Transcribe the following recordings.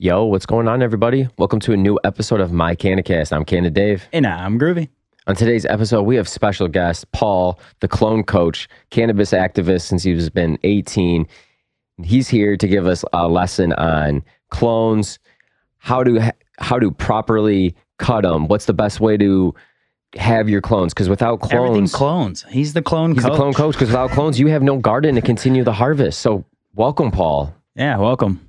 Yo, what's going on, everybody? Welcome to a new episode of My Canacast. I'm Canna Dave. And I'm Groovy. On today's episode, we have special guest Paul, the clone coach, cannabis activist since he's been 18. He's here to give us a lesson on clones, how to how to properly cut them. What's the best way to have your clones? Because without Everything clones, clones. He's the clone he's coach. the clone coach. Because without clones, you have no garden to continue the harvest. So, welcome, Paul. Yeah, welcome.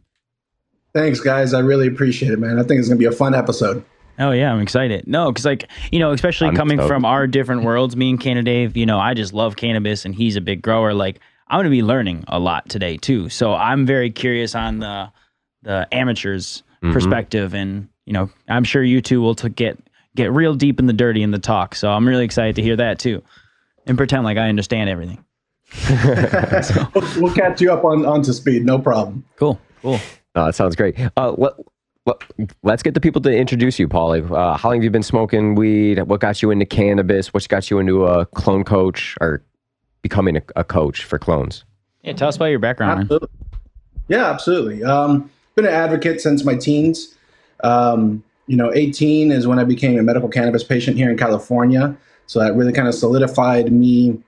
Thanks, guys. I really appreciate it, man. I think it's gonna be a fun episode. Oh yeah, I'm excited. No, because like you know, especially I'm coming stoked. from our different worlds, me and Canna Dave. You know, I just love cannabis, and he's a big grower. Like I'm gonna be learning a lot today too. So I'm very curious on the the amateurs Mm-hmm. perspective, and you know, I'm sure you two will to get get real deep in the dirty in the talk. So I'm really excited to hear that too, and pretend like I understand everything. We'll, we'll catch you up on onto speed, no problem. Cool, cool. Uh, that sounds great. Uh, let, let, us get the people to introduce you, Paul. Like, uh, how long have you been smoking weed? What got you into cannabis? What got you into a clone coach or becoming a, a coach for clones? Yeah, tell us about your background. Absolutely. Yeah, absolutely. Um, been an advocate since my teens. Um, you know, 18 is when I became a medical cannabis patient here in California. So that really kind of solidified me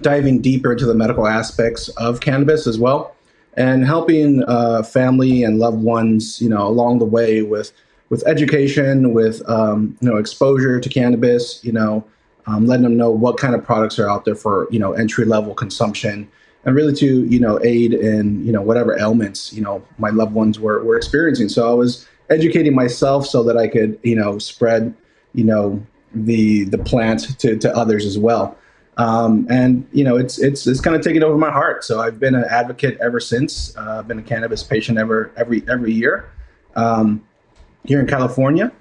diving deeper into the medical aspects of cannabis as well, and helping uh, family and loved ones, you know, along the way with with education, with um, you know, exposure to cannabis, you know, um, letting them know what kind of products are out there for you know entry level consumption and really to you know aid in you know whatever ailments you know my loved ones were, were experiencing. So i was educating myself so that i could you know spread you know the the plant to, to others as well um, and you know it's it's it's kind of taken over my heart. So i've been an advocate ever since. Uh, i've been a cannabis patient ever every every year um, here in california.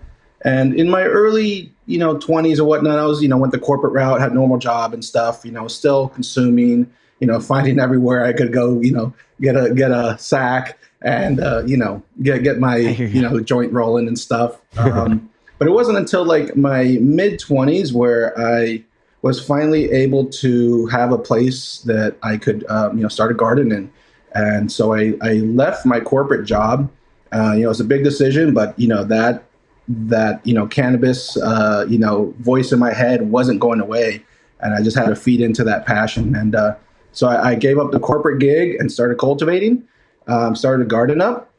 And in my early, you know, 20s or whatnot, I was, you know, went the corporate route, had a normal job and stuff, you know, still consuming, you know, finding everywhere I could go, you know, get a get a sack and uh, you know, get get my, you know, joint rolling and stuff. Um, but it wasn't until like my mid 20s where I was finally able to have a place that I could, um, you know, start a garden in. And so I, I left my corporate job. Uh, you know, it's a big decision, but you know that that you know cannabis uh, you know voice in my head wasn't going away and i just had to feed into that passion and uh, so I, I gave up the corporate gig and started cultivating um, started a garden up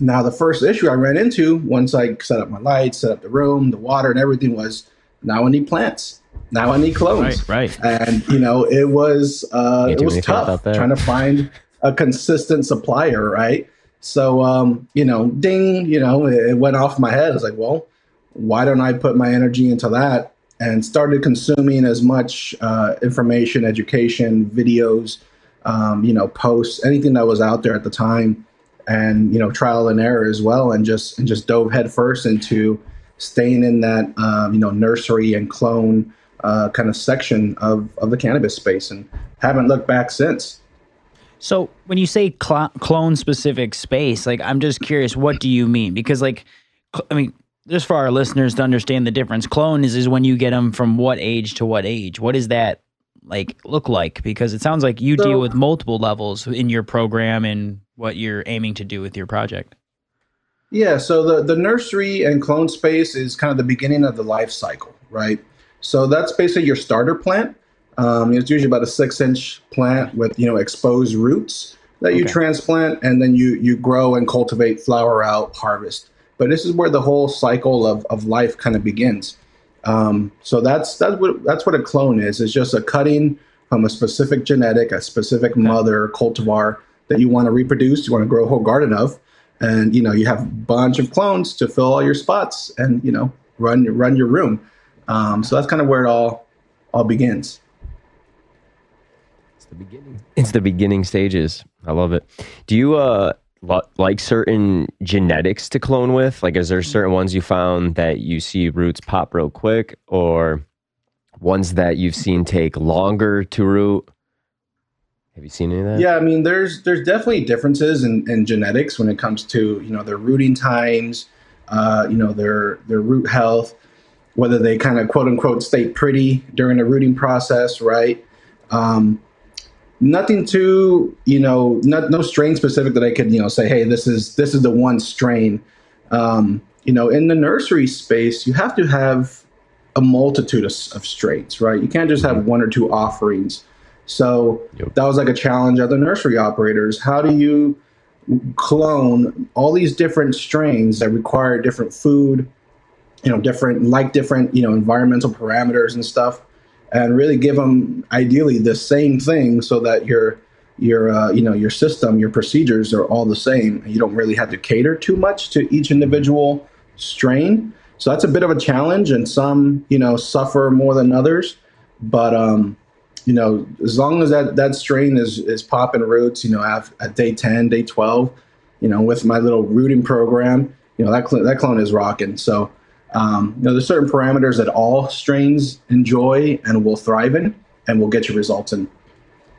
now the first issue i ran into once i set up my lights set up the room the water and everything was now i need plants. Now i need clones. Right, right. and you know it was uh, it was tough trying to find a consistent supplier right? So um, you know ding you know it, it went off my head. I was like well why don't i put my energy into that? And started consuming as much uh, information education videos um, you know posts anything that was out there at the time. And you know trial and error as well. And just and just dove headfirst into staying in that um, you know nursery and clone uh, kind of section of, of the cannabis space and haven't looked back since So when you say cl- clone specific space, like I'm just curious, what do you mean? Because like, cl- I mean, just for our listeners to understand the difference, clone is is when you get them from what age to what age. What is that like look like? Because it sounds like you So- deal with multiple levels in your program and what you're aiming to do with your project. Yeah, so the, the nursery and clone space is kind of the beginning of the life cycle, right? So that's basically your starter plant. Um, it's usually about a six inch plant with you know exposed roots that you Okay. transplant, and then you you grow and cultivate, flower out, harvest. But this is where the whole cycle of, of life kind of begins. Um, so that's that's what that's what a clone is. It's just a cutting from a specific genetic, a specific mother cultivar that you want to reproduce. You want to grow a whole garden of, and you know you have a bunch of clones to fill all your spots and you know run run your room. Um, so that's kind of where it all all begins. It's the beginning. It's the beginning stages. I love it. Do you uh li- like certain genetics to clone with? Like, is there certain ones you found that you see roots pop real quick, or ones that you've seen take longer to root? Have you seen any of that? Yeah, I mean, there's there's definitely differences in, in genetics when it comes to you know their rooting times, uh, you know their their root health, whether they kind of quote unquote stay pretty during the rooting process, right? Um, nothing too you know not, no strain specific that I could you know say hey this is this is the one strain. Um, you know, in the nursery space, you have to have a multitude of, of strains, right? You can't just have one or two offerings. So Yep. that was like a challenge of the nursery operators. How do you clone all these different strains that require different food, you know, different like different you know environmental parameters and stuff, and really give them ideally the same thing so that your your uh, you know your system, your procedures are all the same. You don't really have to cater too much to each individual strain. So that's a bit of a challenge, and some you know suffer more than others. But um, you know, as long as that that strain is is popping roots, you know, at, day ten, day twelve, you know, with my little rooting program, you know, that cl- that clone is rocking. So, um, you know, there's certain parameters that all strains enjoy and will thrive in, and will get you results in.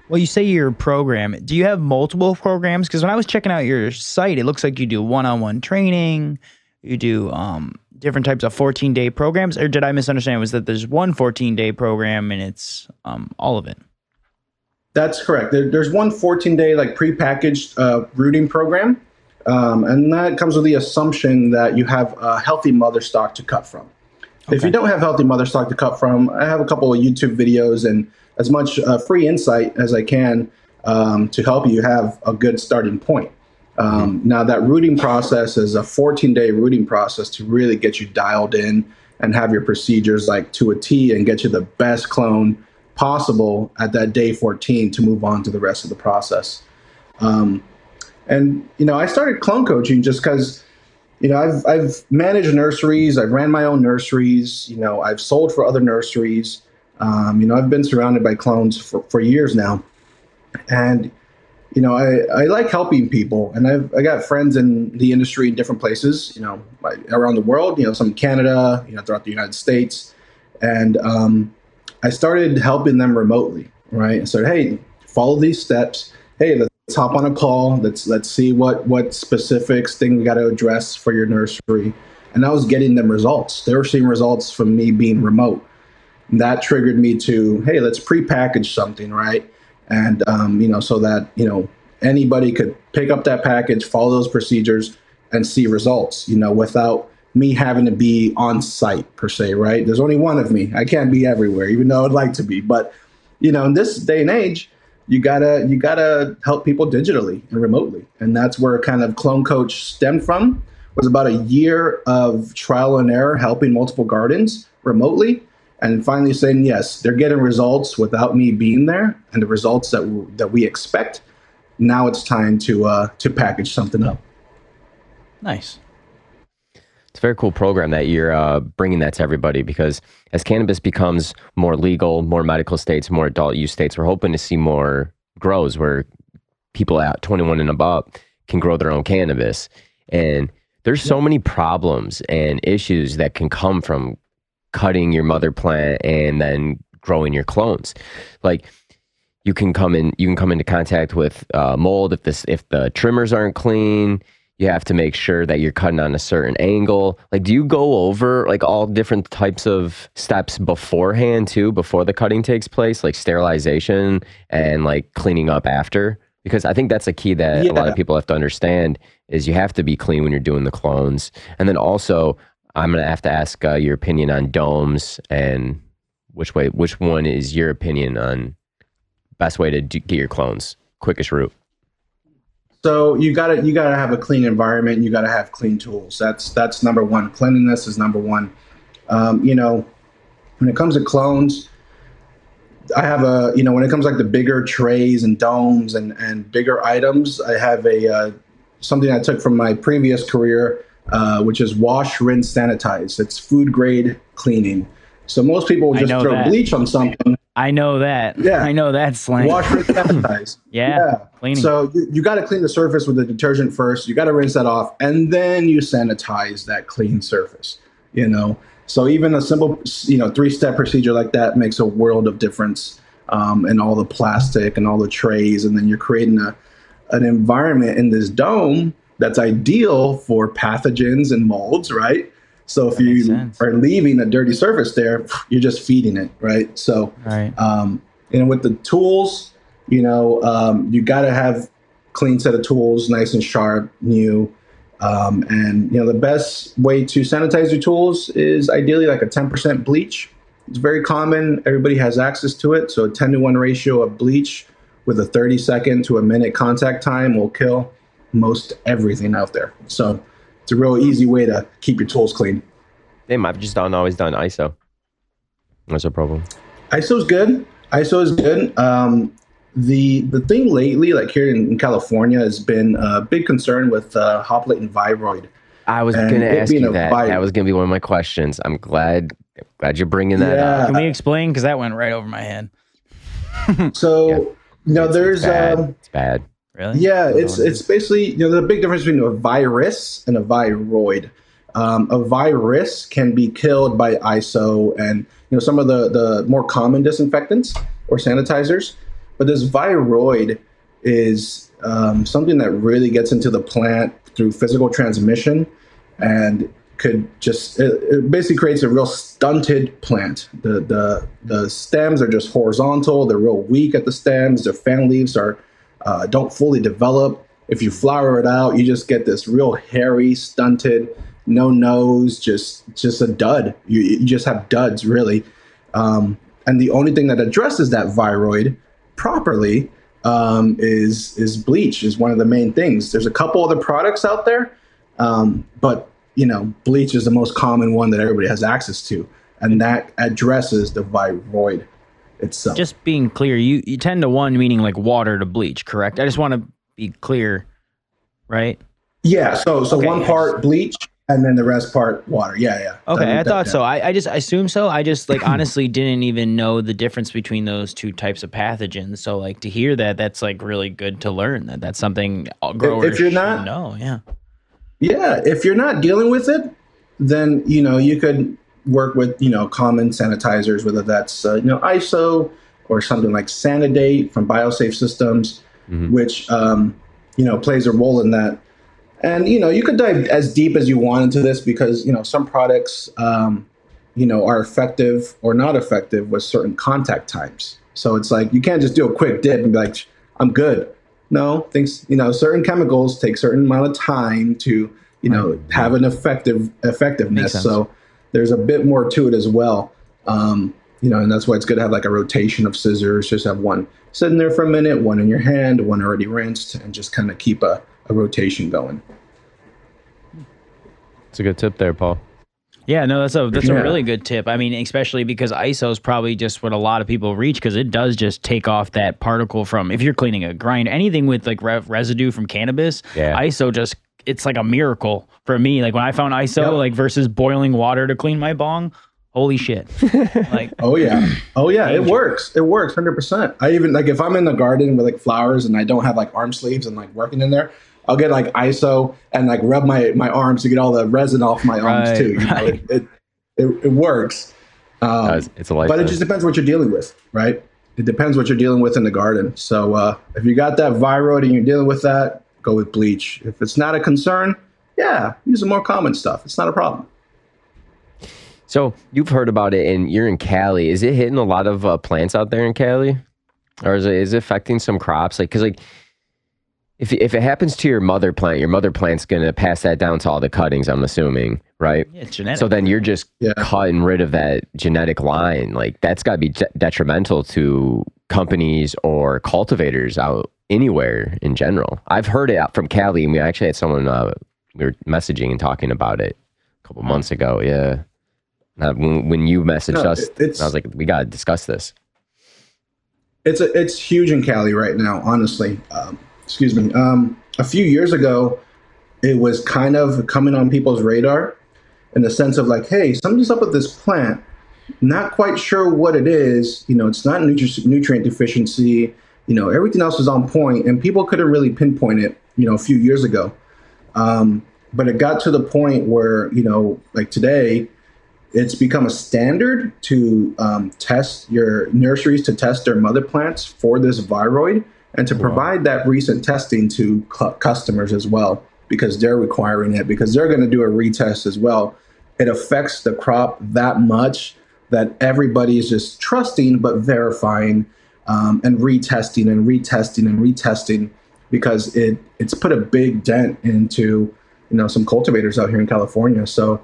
Well, you say your program. Do you have multiple programs? Because when I was checking out your site, it looks like you do one-on-one training. You do um, different types of 14-day programs. Or did I misunderstand? Was that there's one 14-day program and it's um, all of it? That's correct. There, there's one 14 day like prepackaged uh, rooting program, um, and that comes with the assumption that you have a healthy mother stock to cut from. If you don't have healthy mother stock to cut from, I have a couple of YouTube videos and as much uh, free insight as I can um, to help you have a good starting point. Um, Now, that rooting process is a 14 day rooting process to really get you dialed in and have your procedures like to a T and get you the best clone possible at that day 14 to move on to the rest of the process. Um, and, you know, I started clone coaching just because you know i've i've managed nurseries i've ran my own nurseries you know i've sold for other nurseries um, you know i've been surrounded by clones for, for years now and you know I, I like helping people and I've I got friends in the industry in different places you know around the world you know some Canada you know throughout the United States. And um, I started helping them remotely right? So hey follow these steps. Hey let's hop on a call. Let's let's see what what specifics thing we got to address for your nursery. And I was getting them results. They were seeing results from me being remote. And that triggered me to hey let's pre-package something right and um, you know so that you know anybody could pick up that package follow those procedures and see results you know without me having to be on site per se right? There's only one of me. I can't be everywhere even though i'd like to be. But you know in this day and age you gotta you gotta help people digitally and remotely. And that's where kind of clone coach stemmed from. Was about a year of trial and error helping multiple gardens remotely and finally saying yes they're getting results without me being there and the results that w- that we expect now it's time to uh to package something up Nice. It's a very cool program that you're uh, bringing that to everybody because as cannabis becomes more legal, more medical states, more adult use states, we're hoping to see more grows where people at 21 and above can grow their own cannabis. And there's so many problems and issues that can come from cutting your mother plant and then growing your clones. Like you can come in, you can come into contact with uh, mold if this if the trimmers aren't clean. you have to make sure that you're cutting on a certain angle. Like, do you go over like all different types of steps beforehand too, before the cutting takes place, like sterilization and like cleaning up after? Because I think that's a key that a lot of people have to understand is you have to be clean when you're doing the clones. And then also, I'm gonna have to ask uh, your opinion on domes and which way, which one is your opinion on best way to do, get your clones, quickest route. So you gotta you gotta have a clean environment. You gotta have clean tools. That's that's number one. Cleanliness is number one. Um, you know, when it comes to clones, I have a you know when it comes like the bigger trays and domes and and bigger items, I have a uh, something I took from my previous career, uh, which is wash, rinse, sanitize. It's food grade cleaning. So most people will just throw that. bleach on something. I know that. Yeah. I know that slang. Wash, rinse, sanitize. yeah. Cleaning. So you, you got to clean the surface with the detergent first. You got to rinse that off, and then you sanitize that clean surface. You know, so even a simple, you know, three step procedure like that makes a world of difference. Um, and all the plastic and all the trays, and then you're creating a an environment in this dome that's ideal for pathogens and molds, right? So if That you are leaving a dirty surface there, you're just feeding it, right? So right. um, and with the tools, you know, um, you got to have clean set of tools, nice and sharp, new. Um, and you know, the best way to sanitize your tools is ideally like a 10% bleach. It's very common. Everybody has access to it. So a 10 to 1 ratio of bleach with a 30 second to a minute contact time will kill most everything out there. So it's a real easy way to keep your tools clean. Damn, I've just done always done ISO. What's the problem? ISO is good. ISO is good. Um, the the thing lately, like here in, in California, has been a big concern with uh, hop latent and viroid. I was gonna it ask you a that. vi- That was gonna be one of my questions. I'm glad glad you're bringing that Yeah. up. Can we explain? Because that went right over my head. So Yeah. you know, It's there's bad. um, it's bad. Really? yeah, it's it's basically you know there's a big difference between a virus and a viroid. Um, a virus can be killed by ISO and you know some of the the more common disinfectants or sanitizers, but this viroid is um, something that really gets into the plant through physical transmission and could just it, it basically creates a real stunted plant. The the the stems are just horizontal. They're real weak at the stems. Their fan leaves are uh, don't fully develop. If you flower it out, you just get this real hairy, stunted, no nose, just just a dud. You, you just have duds really. Um, and the only thing that addresses that viroid properly um, is is bleach. Is one of the main things. There's a couple other products out there, um, but you know, bleach is the most common one that everybody has access to, and that addresses the viroid itself. Just being clear, you, you 10 to 1 meaning like water to bleach, correct? I just want to be clear, right? yeah. So so Okay. one part bleach, and then the rest part water. Yeah, yeah. Okay, That- I that- thought yeah. so. I, I just I assume so. I just like honestly didn't even know the difference between those two types of pathogens. So like to hear that, that's like really good to learn. That that's something all if you're not- know. Yeah. Yeah, if you're not dealing with it, then you know you could work with you know common sanitizers, whether that's uh, you know ISO or something like Sanidate from BioSafe Systems, Mhm. which um, you know plays a role in that. And you know you could dive as deep as you want into this because you know some products um, you know are effective or not effective with certain contact times. So it's like you can't just do a quick dip and be like, I'm good. No, things you know, certain chemicals take certain amount of time to you know have an effective effectiveness. So there's a bit more to it as well. Um, you know, and that's why it's good to have like a rotation of scissors. Just have one sitting there for a minute, one in your hand, one already rinsed, and just kind of keep a, a rotation going. It's a good tip there, Paul. Yeah, no, that's a that's Yeah. a really good tip. I mean, especially because ISO is probably just what a lot of people reach because it does just take off that particle from if you're cleaning a grind, anything with like re- residue from cannabis. Yeah. ISO just it's like a miracle for me. Like when I found ISO, Yep. like versus boiling water to clean my bong, holy shit! like Oh yeah, oh yeah, it works. It works hundred percent. I even like if I'm in the garden with like flowers and I don't have like arm sleeves and like working in there, I'll get like ISO and like rub my my arms to get all the resin off my arms Right, too. You know, right. it, it, it it works. Um, Uh, it's, it's a life. but it just depends what you're dealing with, right? It depends what you're dealing with in the garden. So uh, if you got that viroid and you're dealing with that, go with bleach. If it's not a concern, yeah, use the more common stuff. It's not a problem. So you've heard about it, and you're in Cali. Is it hitting a lot of uh, plants out there in Cali, or is it is it affecting some crops? Like, because like if if it happens to your mother plant, your mother plant's gonna pass that down to all the cuttings. I'm assuming, right? Yeah, it's genetic. So then you're just Yeah. cutting rid of that genetic line. Like that's got to be de- detrimental to companies or cultivators out anywhere in general. I've heard it out from Cali, and we actually had someone uh, we were messaging and talking about it a couple months ago. Yeah, uh, when, when you messaged No, us, it's- I was like, we got to discuss this. It's a, it's huge in Cali right now. Honestly, um, excuse me. Um, a few years ago, it was kind of coming on people's radar, in the sense of like, hey, something's up with this plant. Not quite sure what it is. You know, it's not nutri- nutrient deficiency. You know, everything else was on point, and people couldn't really pinpoint it. You know, a few years ago, um, but it got to the point where you know, like today, it's become a standard to um, test your nurseries to test their mother plants for this viroid and to provide that recent testing to cu- customers as well because they're requiring it because they're going to do a retest as well. It affects the crop that much that everybody is just trusting but verifying um, and retesting and retesting and retesting because it it's put a big dent into you know some cultivators out here in california so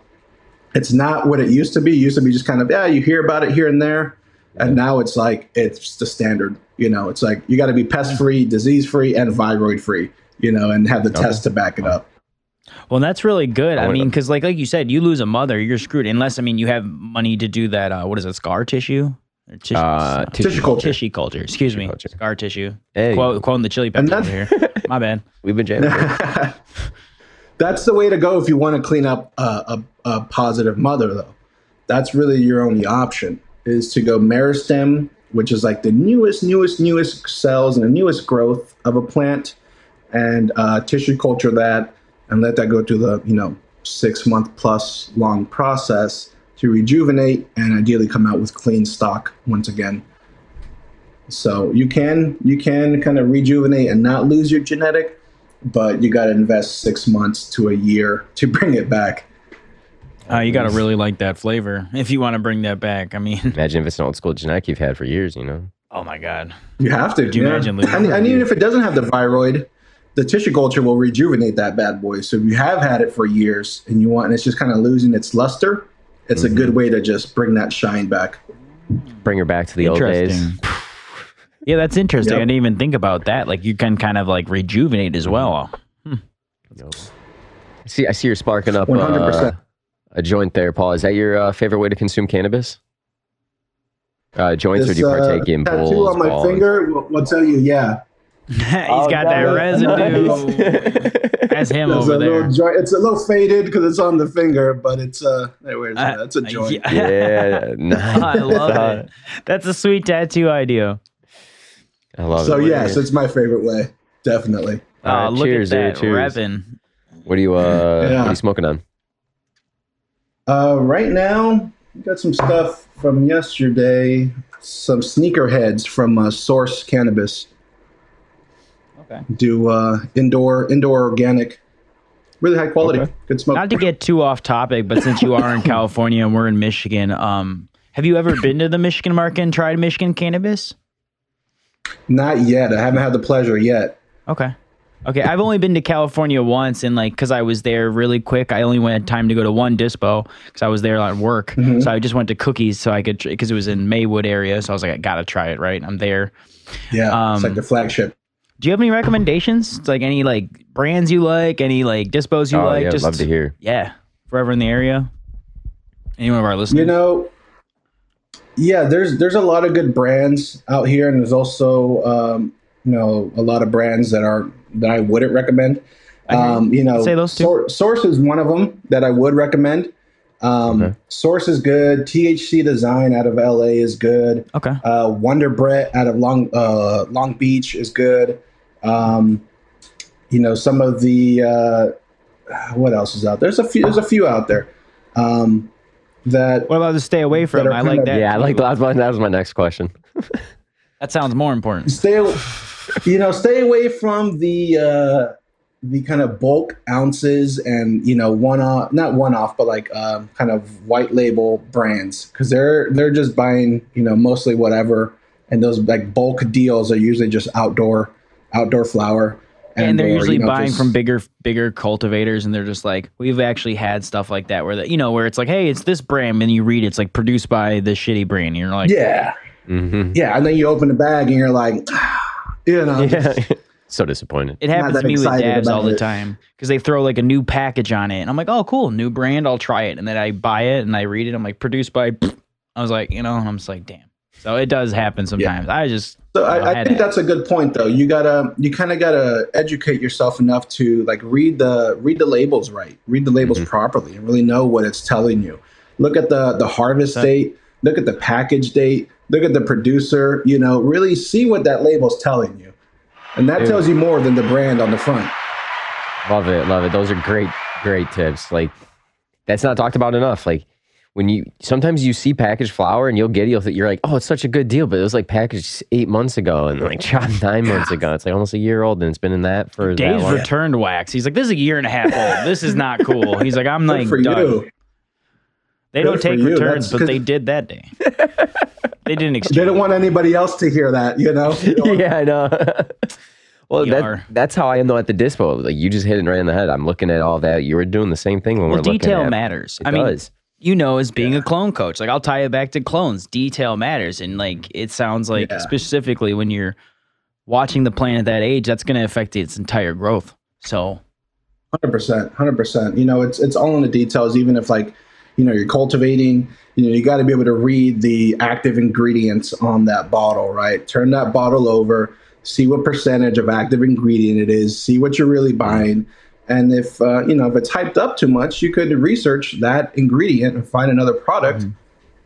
it's not what it used to be. It used to be just kind of yeah, you hear about it here and there, and now it's like it's the standard. You know, it's like you got to be pest free, disease free, and viroid free. You know, and have the test to back it up. Well, that's really good. I wanna- mean, because like like you said, you lose a mother, you're screwed. Unless I mean, you have money to do that. Uh, what is it? Scar tissue? Or Tissue, Uh, Tissue culture. tissue culture. Excuse me. culture. Scar tissue. Hey. Quote, quoting the chili And peppers over here. My bad. We've been jamming. That's the way to go if you want to clean up a, a, a positive mother, though. That's really your only option is to go meristem, which is like the newest, newest, newest cells and the newest growth of a plant, and uh, tissue culture that, and let that go through the you know six month plus long process to rejuvenate and ideally come out with clean stock once again. So you can you can kind of rejuvenate and not lose your genetic, but you got to invest six months to a year to bring it back. Uh, you got to really like that flavor if you want to bring that back. I mean, Imagine if it's an old school genetic you've had for years. You know. oh my god. You have to. Do you imagine losing And, and even if it doesn't have the viroid, the tissue culture will rejuvenate that bad boy. So if you have had it for years and you want, and it's just kind of losing its luster, it's a good way to just bring that shine back. Bring her back to the old days. Yeah, that's interesting. Yep. I didn't even think about that. Like you can kind of like rejuvenate as well. I see. I see you're sparking up uh, 100%. a joint there, Paul. Is that your uh, favorite way to consume cannabis? Uh, joints, or do you This, uh, partake in tattoo bowls? on my balls? finger will, will tell you, yeah. He's got that residue. That's him It's over a there. joint. It's a little faded because it's on the finger, but it's uh, there, where's Uh, that? It's a joint. yeah. yeah, nice. I love it. That's a sweet tattoo idea. I love So it. So yes, it's my favorite way, definitely. All right, Oh, look cheers, at there, that cheers. revving. What are you? Uh, What are you smoking on? Uh, right now, got some stuff from yesterday. Some sneaker heads from uh, Source Cannabis. Okay. Do uh, indoor indoor organic, really high quality, Okay. good smoke. Not to get too off topic, but since you are in California and we're in Michigan, um, have you ever been to the Michigan market and tried Michigan cannabis? Not yet. I haven't had the pleasure yet. Okay. Okay, I've only been to California once, and like, cause I was there really quick. I only went time to go to one dispo because I was there on work. So I just went to Cookies so I could, because it was in Maywood area. So I was like, I gotta try it, right? I'm there. Yeah, it's Um, like the flagship. Do you have any recommendations? It's Like any like brands you like, any like dispos you oh like? yeah, just love to hear. yeah, forever in the area. Any one of our listeners? You know, yeah, there's there's a lot of good brands out here, and there's also um, you know a lot of brands that are that I wouldn't recommend. Um, you know, Say those two. Sour- Source is one of them that I would recommend. Um, Okay. Source is good. THC Design out of LA is good. okay. Uh, Wonderbrett out of Long uh, Long Beach is good. Um, you know, some of the uh, what else is out there? There's a few. There's a few out there um, that What about to stay away from? That I like of- that. Yeah, I like that. was my- That was my next question. That sounds more important. stay. You know, stay away from the uh, the kind of bulk ounces and you know one off, not one off, but like um, kind of white label brands because they're they're just buying you know mostly whatever, and those like bulk deals are usually just outdoor outdoor flower. and, they're or, usually you know, buying just- from bigger bigger cultivators and they're just like we've actually had stuff like that where the, you know where it's like hey it's this brand and you read it's like produced by this shitty brand and you're like yeah mm-hmm. yeah, and then you open the bag and you're like, you know, Yeah. so disappointed. it happens to me with excited dabs all about the it. time because they throw like a new package on it and i'm like oh cool new brand i'll try it and then i buy it and i read it i'm like produced by i was like you know and i'm just like damn so it does happen sometimes i just So I, I think that's a good point, though. You gotta, you kind of gotta educate yourself enough to like read the read the labels right, read the labels mm-hmm. properly, and really know what it's telling you. Look at the the harvest That- date. Look at the package date. Look at the producer. You know, really see what that label's telling you, and that Yeah. tells you more than the brand on the front. Love it, love it. Those are great, great tips. Like that's not talked about enough. Like when you sometimes you see packaged flour and you'll get it, you'll you're like, oh, it's such a good deal, but it was like packaged eight months ago and like chopped nine months ago. It's like almost a year old and it's been in that for that Dave's long. returned wax. He's like, this is a year and a half old. This is not cool. He's like, I'm like, for done. you. They Good don't take you. returns, That's but 'cause- they did that day. they didn't exchange. They don't want anybody else to hear that. You know. You don't want- yeah, I know. well, We that, that's how I am though at the dispo. Like you just hit it right in the head. I'm looking at all that. You were doing the same thing when well, we're looking detail matters. It I mean, does. You know, as being a clone coach, like I'll tie it back to clones. Detail matters, and like it sounds like Yeah. specifically when you're watching the plant at that age, that's going to affect its entire growth. So Hundred percent, hundred percent. You know, it's it's all in the details. Even if like, you know, you're cultivating, you know, you got to be able to read the active ingredients on that bottle, right? Turn that bottle over, see what percentage of active ingredient it is, see what you're really buying, and if uh, you know if it's hyped up too much, you could research that ingredient and find another product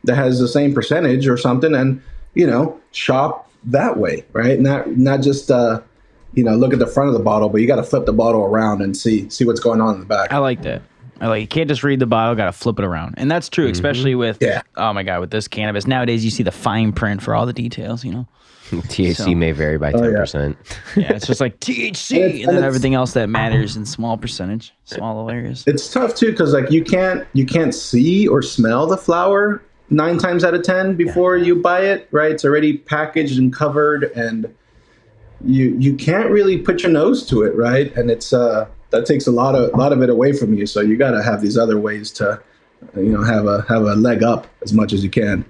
that has the same percentage or something, and you know, shop that way, right? Not not just uh, you know look at the front of the bottle, but you got to flip the bottle around and see see what's going on in the back. I like that. I like you can't just read the bottle, got to flip it around, and that's true, especially with Yeah. oh my god, with this cannabis nowadays, you see the fine print for all the details. You know, THC So- may vary by Oh, ten yeah. percent. yeah, it's just like THC, And and, and then everything else that matters in small percentage, small areas. It's tough too because like you can't you can't see or smell the flower nine times out of ten before you buy it, right? It's already packaged and covered, and you you can't really put your nose to it, right? And it's uh that takes a lot of a lot of it away from you. So you got to have these other ways to you know have a have a leg up as much as you can.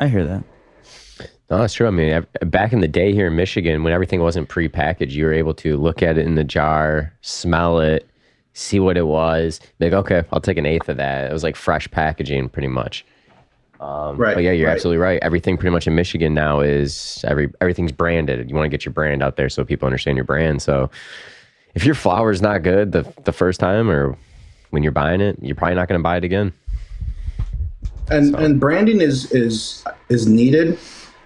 I hear that. No, that's true. I mean, back in the day here in Michigan, when everything wasn't pre-packaged, you were able to look at it in the jar, smell it, see what it was. Like, okay, I'll take an eighth of that. It was like fresh packaging, pretty much. Um, Right, But yeah, you're right. absolutely right. Everything pretty much in Michigan now is every everything's branded. You want to get your brand out there so people understand your brand. So if your flower's not good the the first time or when you're buying it, you're probably not going to buy it again. and and branding is is is needed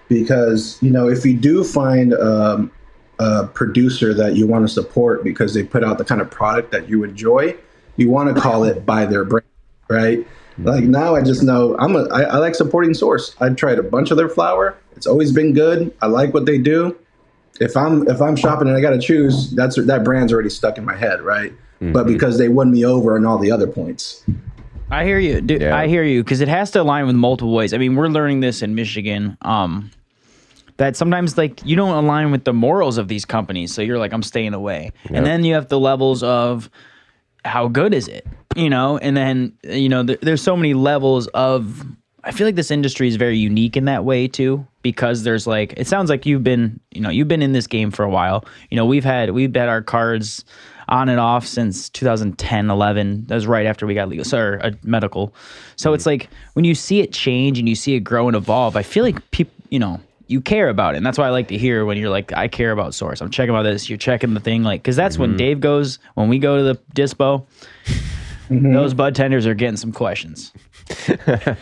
because you know if you do find um, a producer that you want to support because they put out the kind of product that you enjoy, you want to call it by their brand, right? Like now, I just know I'm a I, I like supporting Source. I've tried a bunch of their flour. It's always been good. I like what they do. If I'm if I'm shopping and I got to choose, that's that brand's already stuck in my head, right? But because they won me over on all the other points. I hear you. Dude, Yeah. I hear you because it has to align with multiple ways. I mean, we're learning this in Michigan. Um, that sometimes like you don't align with the morals of these companies, so you're like, I'm staying away. And then you have the levels of how good is it, you know? And then you know, there, there's so many levels of. I feel like this industry is very unique in that way too, because there's like it sounds like you've been, you know, you've been in this game for a while. You know, we've had we've had our cards on and off since 2010, 11. That was right after we got legal, sorry, uh, medical. So it's like when you see it change and you see it grow and evolve, I feel like people, you know, you care about it. And that's why I like to hear when you're like, I care about source. I'm checking about this. You're checking the thing. Like, cause that's when Dave goes, when we go to the dispo, those bud tenders are getting some questions. Say the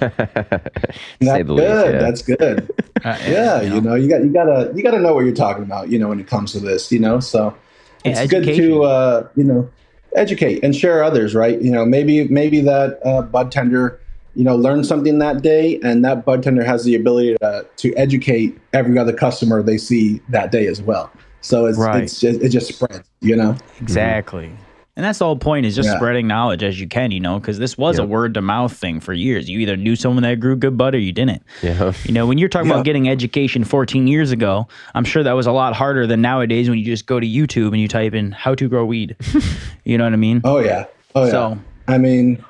least, good. yeah. That's good. Uh, yeah, you know, you got you gotta you gotta know what you're talking about, you know, when it comes to this, you know. So Yeah, it's good to uh, you know, educate and share others, right? You know, maybe maybe that uh, bud tender, you know, learn something that day, and that bud tender has the ability to to educate every other customer they see that day as well. So it's Right. it's just, it just spreads, you know. Exactly. And that's the whole point is just Yeah. spreading knowledge as you can, you know, because this was a word to mouth thing for years. You either knew someone that grew good bud or you didn't. Yeah. You know, when you're talking Yeah. about getting education 14 years ago, I'm sure that was a lot harder than nowadays when you just go to YouTube and you type in how to grow weed. you know what I mean? Oh yeah. Oh yeah. So- I mean,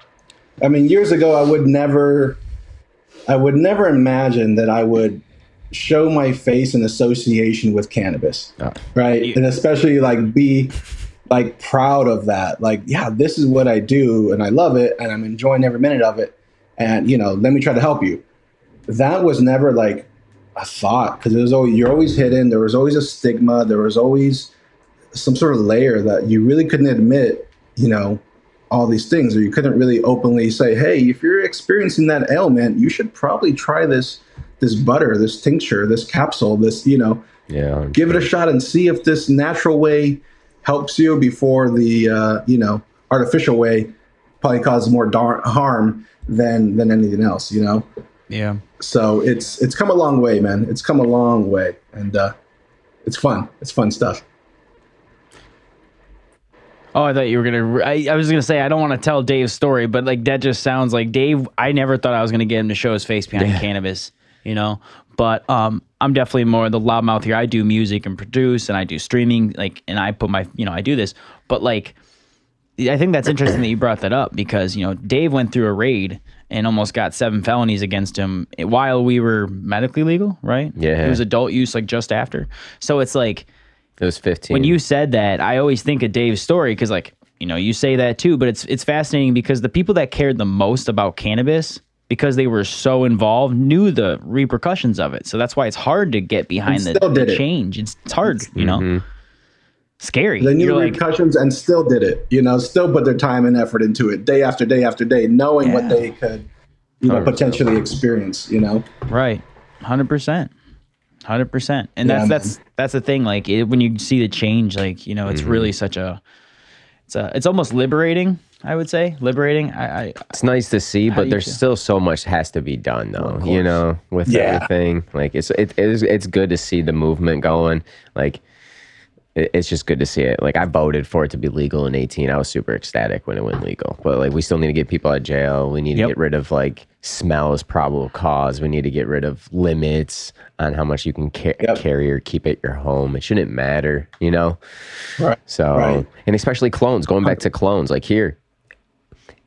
I mean, years ago, I would never, I would never imagine that I would show my face in association with cannabis, right? And especially like be like proud of that. Like, yeah, this is what I do, and I love it, and I'm enjoying every minute of it. And you know, let me try to help you. That was never like a thought because it was always you're always hidden. There was always a stigma. There was always some sort of layer that you really couldn't admit. You know, all these things, or you couldn't really openly say, "Hey, if you're experiencing that ailment, you should probably try this this butter, this tincture, this capsule, this you know, Yeah. give it a shot and see if this natural way helps you before the uh, you know artificial way probably causes more dar- harm than than anything else. You know, Yeah. so it's it's come a long way, man. It's come a long way, and uh, it's fun. It's fun stuff. Oh, I thought you were gonna. I, I was gonna say I don't want to tell Dave's story, but like that just sounds like Dave. I never thought I was gonna get him to show his face behind cannabis, you know. But um, I'm definitely more the loudmouth here. I do music and produce, and I do streaming, like, and I put my, you know, I do this. But like, I think that's interesting that you brought that up because you know Dave went through a raid and almost got seven felonies against him while we were medically legal, right? Yeah. it was adult use like just after. So it's like It was 15. when you said that, I always think of Dave's story because, like, you know, you say that too, but it's it's fascinating because the people that cared the most about cannabis because they were so involved knew the repercussions of it. So that's why it's hard to get behind And the, did the it. change. It's, it's hard, you know. Mm-hmm. Scary. They knew You're the like, repercussions and still did it. You know, still put their time and effort into it, day after day after day, knowing what they could, you know, 100%. potentially experience. You know, Right. Hundred percent. Hundred percent. And Yeah, that's that's that's the thing. Like it, when you see the change, like you know, it's mm-hmm. really such a. It's a. It's almost liberating. I would say liberating. I. I it's nice to see, but there's feel? still so much has to be done, though. you know, with Yeah. everything. Like it's it, it is it's good to see the movement going. Like it, it's just good to see it. Like I voted for it to be legal in 18. I was super ecstatic when it went legal. But like we still need to get people out of jail. We need to Yep. get rid of like smell as probable cause. We need to get rid of limits on how much you can ca- Yep. carry or keep at your home. It shouldn't matter, you know. right? So, Right. and especially clones, going back to clones, like here,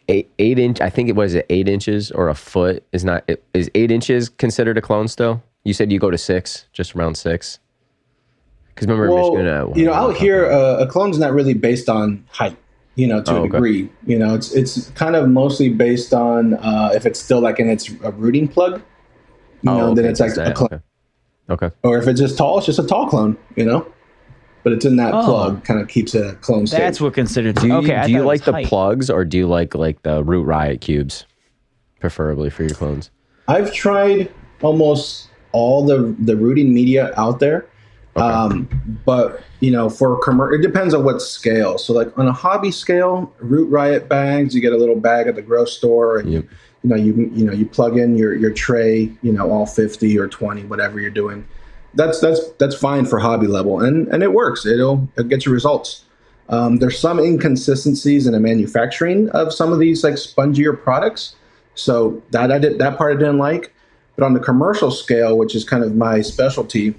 eight, eight inch, I think it was eight inches or a foot is not, Is eight inches considered a clone still? You said you go to six, just around six? Because remember, Well, Michigan, uh, you know, out here, uh, a clone's not really based on height. You know, to Oh, a okay. degree. You know, it's it's kind of mostly based on uh, if it's still like in its a rooting plug. You know, then it's like just a clone. Okay. okay. Or if it's just tall, it's just a tall clone. You know, but it's in that Oh. plug, kind of keeps it a clone stage. that's what considered. Do you, okay. Do you like the height. plugs or do you like like the root riot cubes, preferably for your clones? I've tried almost all the the rooting media out there, um, but you know, for commercial, it depends on what scale. So, like on a hobby scale, Root Riot bags, you get a little bag at the grocery store, and Yep. you know, you you know, you plug in your your tray, you know, all fifty or twenty, whatever you're doing. That's that's that's fine for hobby level, and and it works. It'll it get you results. Um, there's some inconsistencies in the manufacturing of some of these like spongier products. So that I did that part I didn't like. But on the commercial scale, which is kind of my specialty,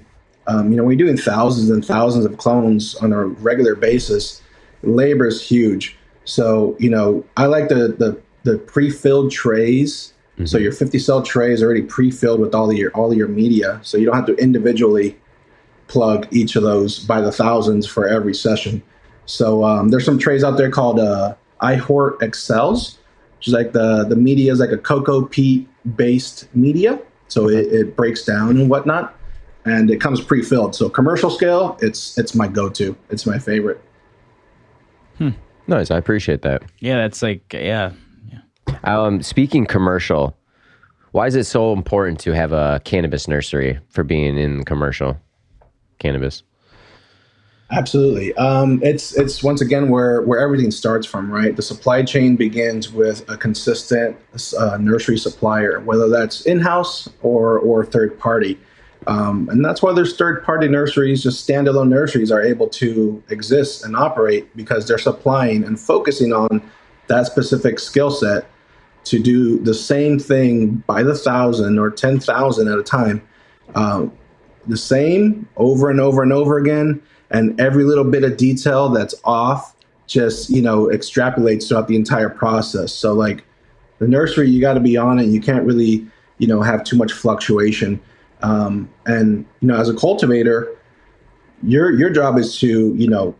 um, you know, we're doing thousands and thousands of clones on a regular basis. Labor is huge. So you know, I like the the the pre-filled trays. So your 50 cell tray is already pre-filled with all of your all of your media, so you don't have to individually plug each of those by the thousands for every session. So um, there's some trays out there called uh, iHort Excels, which is like the the media is like a cocoa peat based media, so it, it breaks down and whatnot, and it comes pre-filled. So commercial scale, it's it's my go-to. It's my favorite. Nice. I appreciate that. Yeah, that's like yeah. Um, speaking commercial, why is it so important to have a cannabis nursery for being in commercial cannabis? Absolutely. Um, it's it's once again where where everything starts from, right? The supply chain begins with a consistent uh, nursery supplier, whether that's in house or or third party. Um, and that's why there's third party nurseries, just standalone nurseries, are able to exist and operate because they're supplying and focusing on that specific skill set to do the same thing by the thousand or 10,000 at a time. Um, the same over and over and over again. And every little bit of detail that's off just, you know, extrapolates throughout the entire process. So, like the nursery, you got to be on it. You can't really, you know, have too much fluctuation. Um, and, you know, as a cultivator, your your job is to, you know,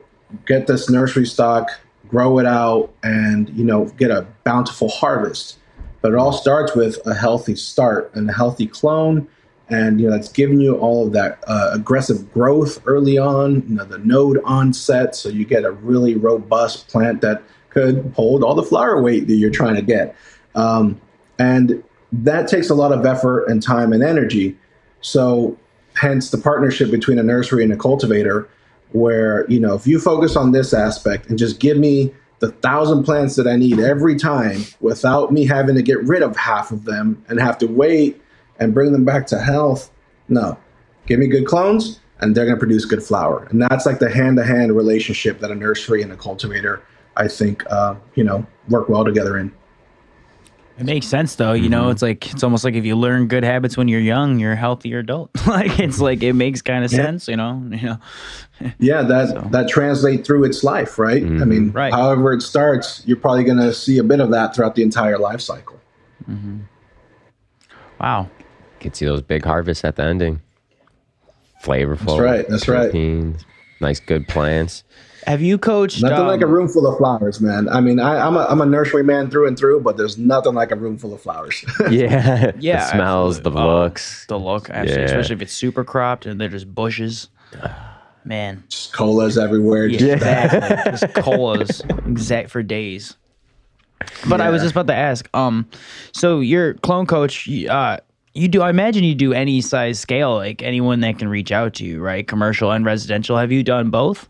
get this nursery stock, grow it out, and, you know, get a bountiful harvest. But it all starts with a healthy start and a healthy clone. And you know that's giving you all of that uh, aggressive growth early on you know the node onset. So you get a really robust plant that could hold all the flower weight that you're trying to get. Um, and that takes a lot of effort and time and energy so hence the partnership between a nursery and a cultivator where you know if you focus on this aspect and just give me the thousand plants that i need every time without me having to get rid of half of them and have to wait and bring them back to health. No, give me good clones and they're going to produce good flower. And that's like the hand to hand relationship that a nursery and a cultivator, I think, uh, you know, work well together in. It makes sense though. You know, mm-hmm. it's like it's almost like if you learn good habits when you're young, you're a healthier adult. like it's like it makes kind of Yeah. sense, you know. You know. Yeah, that So- that translates through its life, right? I mean, mm-hmm. Right. however it starts, you're probably going to see a bit of that throughout the entire life cycle. Mm-hmm. Wow. Gets you those big harvests at the ending. Flavorful. That's right, that's right. proteins, Nice, good plants. Have you coached Nothing like a um, room full of flowers, man. I mean, I, I'm a I'm a nursery man through and through, but there's nothing like a room full of flowers. Yeah. Yeah, The smells, the absolutely. Oh, looks. the look, absolutely, Yeah. especially if it's super cropped and they're just bushes. Man, just colas everywhere. just- yeah, exactly. just colas, exact for days. But I was just about to ask. Um, so your clone coach, uh, you do? I imagine you do any size scale, like anyone that can reach out to you, right? Commercial and residential. Have you done both?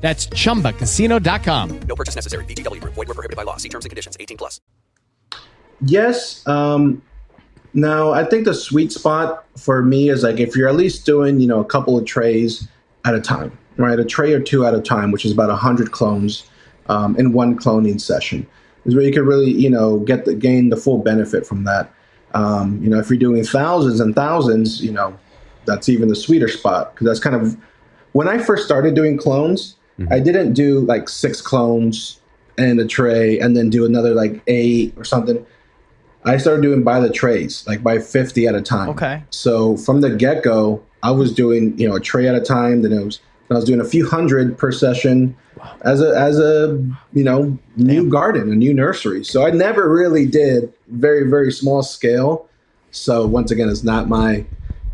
That's chumbacasino.com. No purchase necessary. VGW Group. Void were prohibited by law. See terms and conditions. 18 plus. Yes. Um, now, I think the sweet spot for me is like if you're at least doing, you know, a couple of trays at a time, right? A tray or two at a time, which is about 100 clones um, in one cloning session, is where you could really, you know, get the gain the full benefit from that. Um, you know, if you're doing thousands and thousands, you know, that's even the sweeter spot because that's kind of when I first started doing clones, Mm-hmm. I didn't do like six clones and a tray and then do another like eight or something. I started doing by the trays, like by 50 at a time. Okay. So from the get go, I was doing, you know, a tray at a time. Then it was, I was doing a few hundred per session as a, as a, you know, new garden, a new nursery. So I never really did very, very small scale. So once again, it's not my,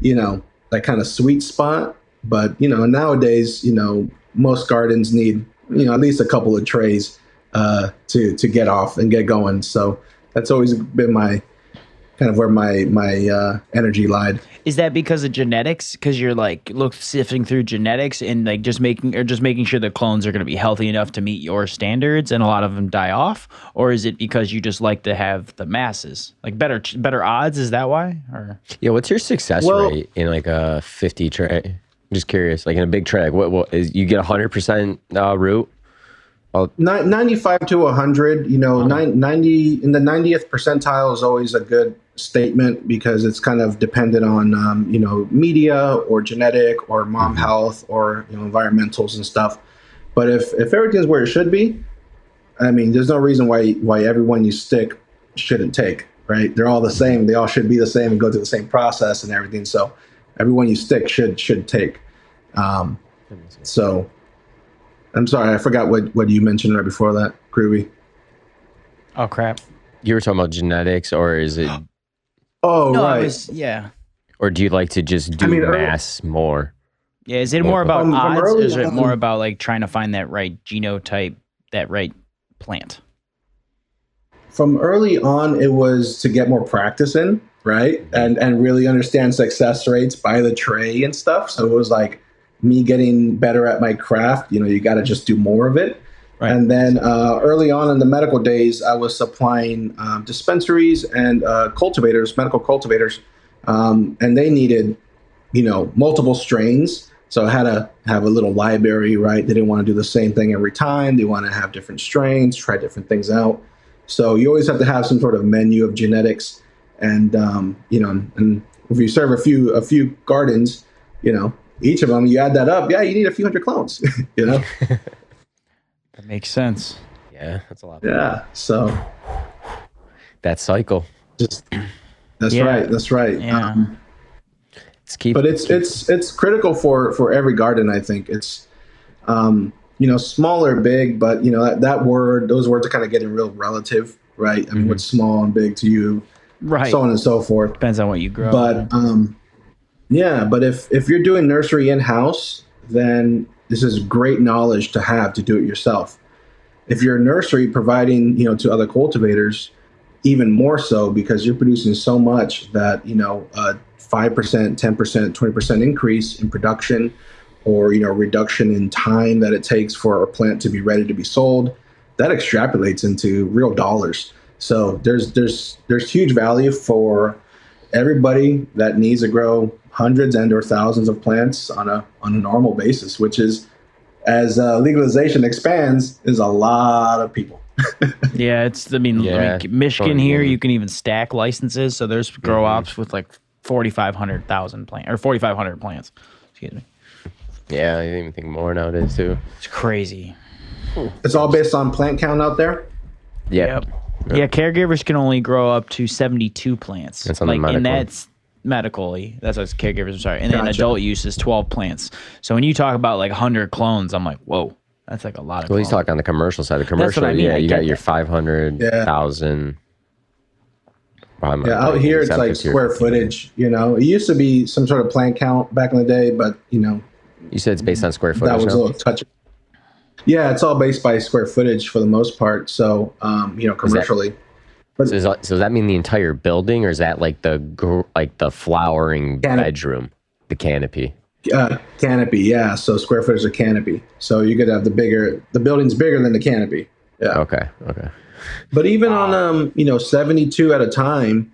you know, that kind of sweet spot. But, you know, nowadays, you know, most gardens need, you know, at least a couple of trays uh, to, to get off and get going. So that's always been my, kind of where my, my uh, energy lied. Is that because of genetics? Because you're like look sifting through genetics and like just making or just making sure the clones are going to be healthy enough to meet your standards, and a lot of them die off, or is it because you just like to have the masses, like better better odds? Is that why? Or Yeah, what's your success Well- rate in like a 50 tray? Just curious. Like in a big tray, like what, what is you get 100% uh, root? Ni- 95 to 100 you know nine- 90 in the 90th percentile is always a good statement because it's kind of dependent on um, you know media or genetic or mom health or you know environmentals and stuff. But if if everything's where it should be, I mean, there's no reason why why everyone you stick shouldn't take. Right? They're all the same. They all should be the same and go through the same process and everything. So everyone you stick should should take. Um, so I'm sorry, I forgot what what you mentioned right before that, Groovy. Oh crap. You were talking about genetics, or is it, Oh no, right. it was yeah. or do you like to just do I mean, early- mass more? Yeah, is it more about From- from odds, or early is it on- more about like trying to find that right genotype, that right plant? from early on it was to get more practice in right? And and really understand success rates by the tray and stuff. So it was like me getting better at my craft you know you got to just do more of it. Right. and then uh, early on in the medical days i was supplying um, dispensaries and uh, cultivators medical cultivators um, and they needed you know multiple strains. So i had to have a little library right? They didn't want to do the same thing every time. They want to have different strains try different things out. So you always have to have some sort of menu of genetics, and um, you know, and if you serve a few a few gardens, you know, each of them, you add that up, yeah, you need a few hundred clones, you know, That makes sense. Yeah, that's a lot. yeah. So That cycle. just that's Yeah. right, that's right. Yeah. Um, It's keep. but it's it's it's critical for for every garden. I think it's um, you know small or big, but you know that, that word, those words are kind of getting real relative, right? I mean, what's small and big to you, Right. so on and so forth. Depends on what you grow. but um, yeah but if if you're doing nursery in house then this is great knowledge to have to do it yourself if you're a nursery providing you know to other cultivators even more so because you're producing so much that you know a 5% 10% 20% increase in production or you know reduction in time that it takes for a plant to be ready to be sold that extrapolates into real dollars so there's there's there's huge value for everybody that needs to grow hundreds and or thousands of plants on a on a normal basis, which is as uh, legalization expands, is a lot of people. yeah, it's. I mean, Yeah, like Michigan totally. here, you can even stack licenses. So there's grow ops with like forty five hundred thousand plants or forty five hundred plants. Excuse me. yeah, I even think more nowadays too. It's crazy. It's all based on plant count out there. Yeah. Yeah, caregivers can only grow up to 72 plants. That's on the like, and that's medically. That's what caregivers. I'm sorry. And then adult use is 12 plants. So when you talk about like 100 clones, I'm like, whoa, that's like a lot of. Well, he's clones. talking on the commercial side. The what I commercial, mean, yeah, I you get got your that. five hundred Yeah. thousand. Yeah, out here it's like square footage. You know, it used to be some sort of plant count back in the day, but you know You said it's based on square footage. that footage. was a now? little touchy. Yeah, it's all based by square footage for the most part. So um, you know, commercially. So does, that- so does that mean the entire building, or is that like the like the flowering Canopy. bedroom, the canopy? Uh, canopy, yeah. So square footage of canopy. So you could have the bigger. The building's bigger than the canopy. Yeah. Okay, okay. But even on um, you know, 72 at a time,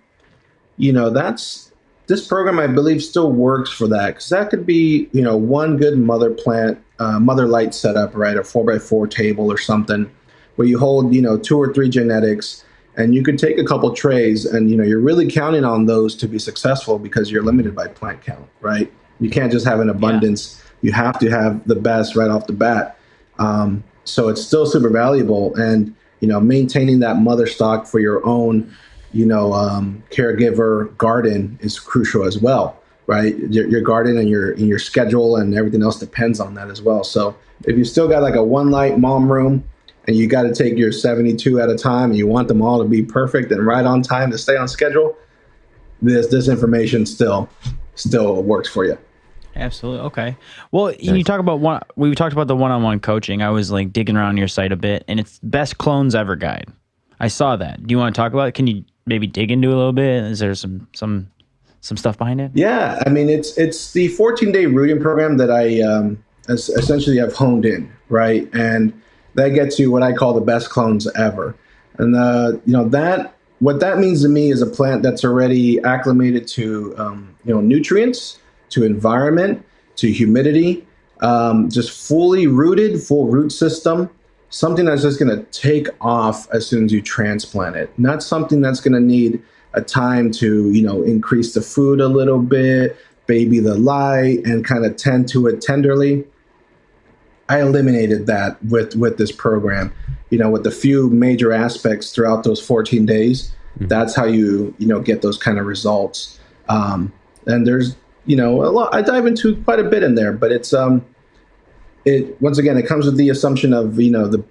you know, that's this program I believe still works for that because that could be you know one good mother plant, uh, mother light setup, right? A four by four table or something where you hold you know two or three genetics. And you could take a couple trays, and you know you're really counting on those to be successful because you're limited by plant count, right? You can't just have an abundance. You have to have the best right off the bat. Um, so it's still super valuable, and you know maintaining that mother stock for your own, you know, um, caregiver garden is crucial as well, right? Your, your garden and your and your schedule and everything else depends on that as well. So if you still got like a one light mom room, and you got to take your 72 at a time, and you want them all to be perfect and right on time to stay on schedule, this this information still still works for you. Absolutely. Okay. Well, you talk about one. We talked about the one-on-one coaching. I was like digging around your site a bit, and it's best clones ever guide. I saw that. Do you want to talk about it? Can you maybe dig into it a little bit? Is there some some some stuff behind it? Yeah, I mean it's it's the 14 day rooting program that I um, es- essentially have honed in, right? And that gets you what I call the best clones ever. And uh, you know that what that means to me is a plant that's already acclimated to um, you know nutrients, to environment, to humidity, um, just fully rooted, full root system. Something that's just going to take off as soon as you transplant it. Not something that's going to need a time to you know increase the food a little bit, baby the light, and kind of tend to it tenderly. I eliminated that with with this program. You know, with the few major aspects throughout those 14 days. That's how you you know get those kind of results. Um, and there's you know a lot. I dive into quite a bit in there, but it's um it once again it comes with the assumption of you know the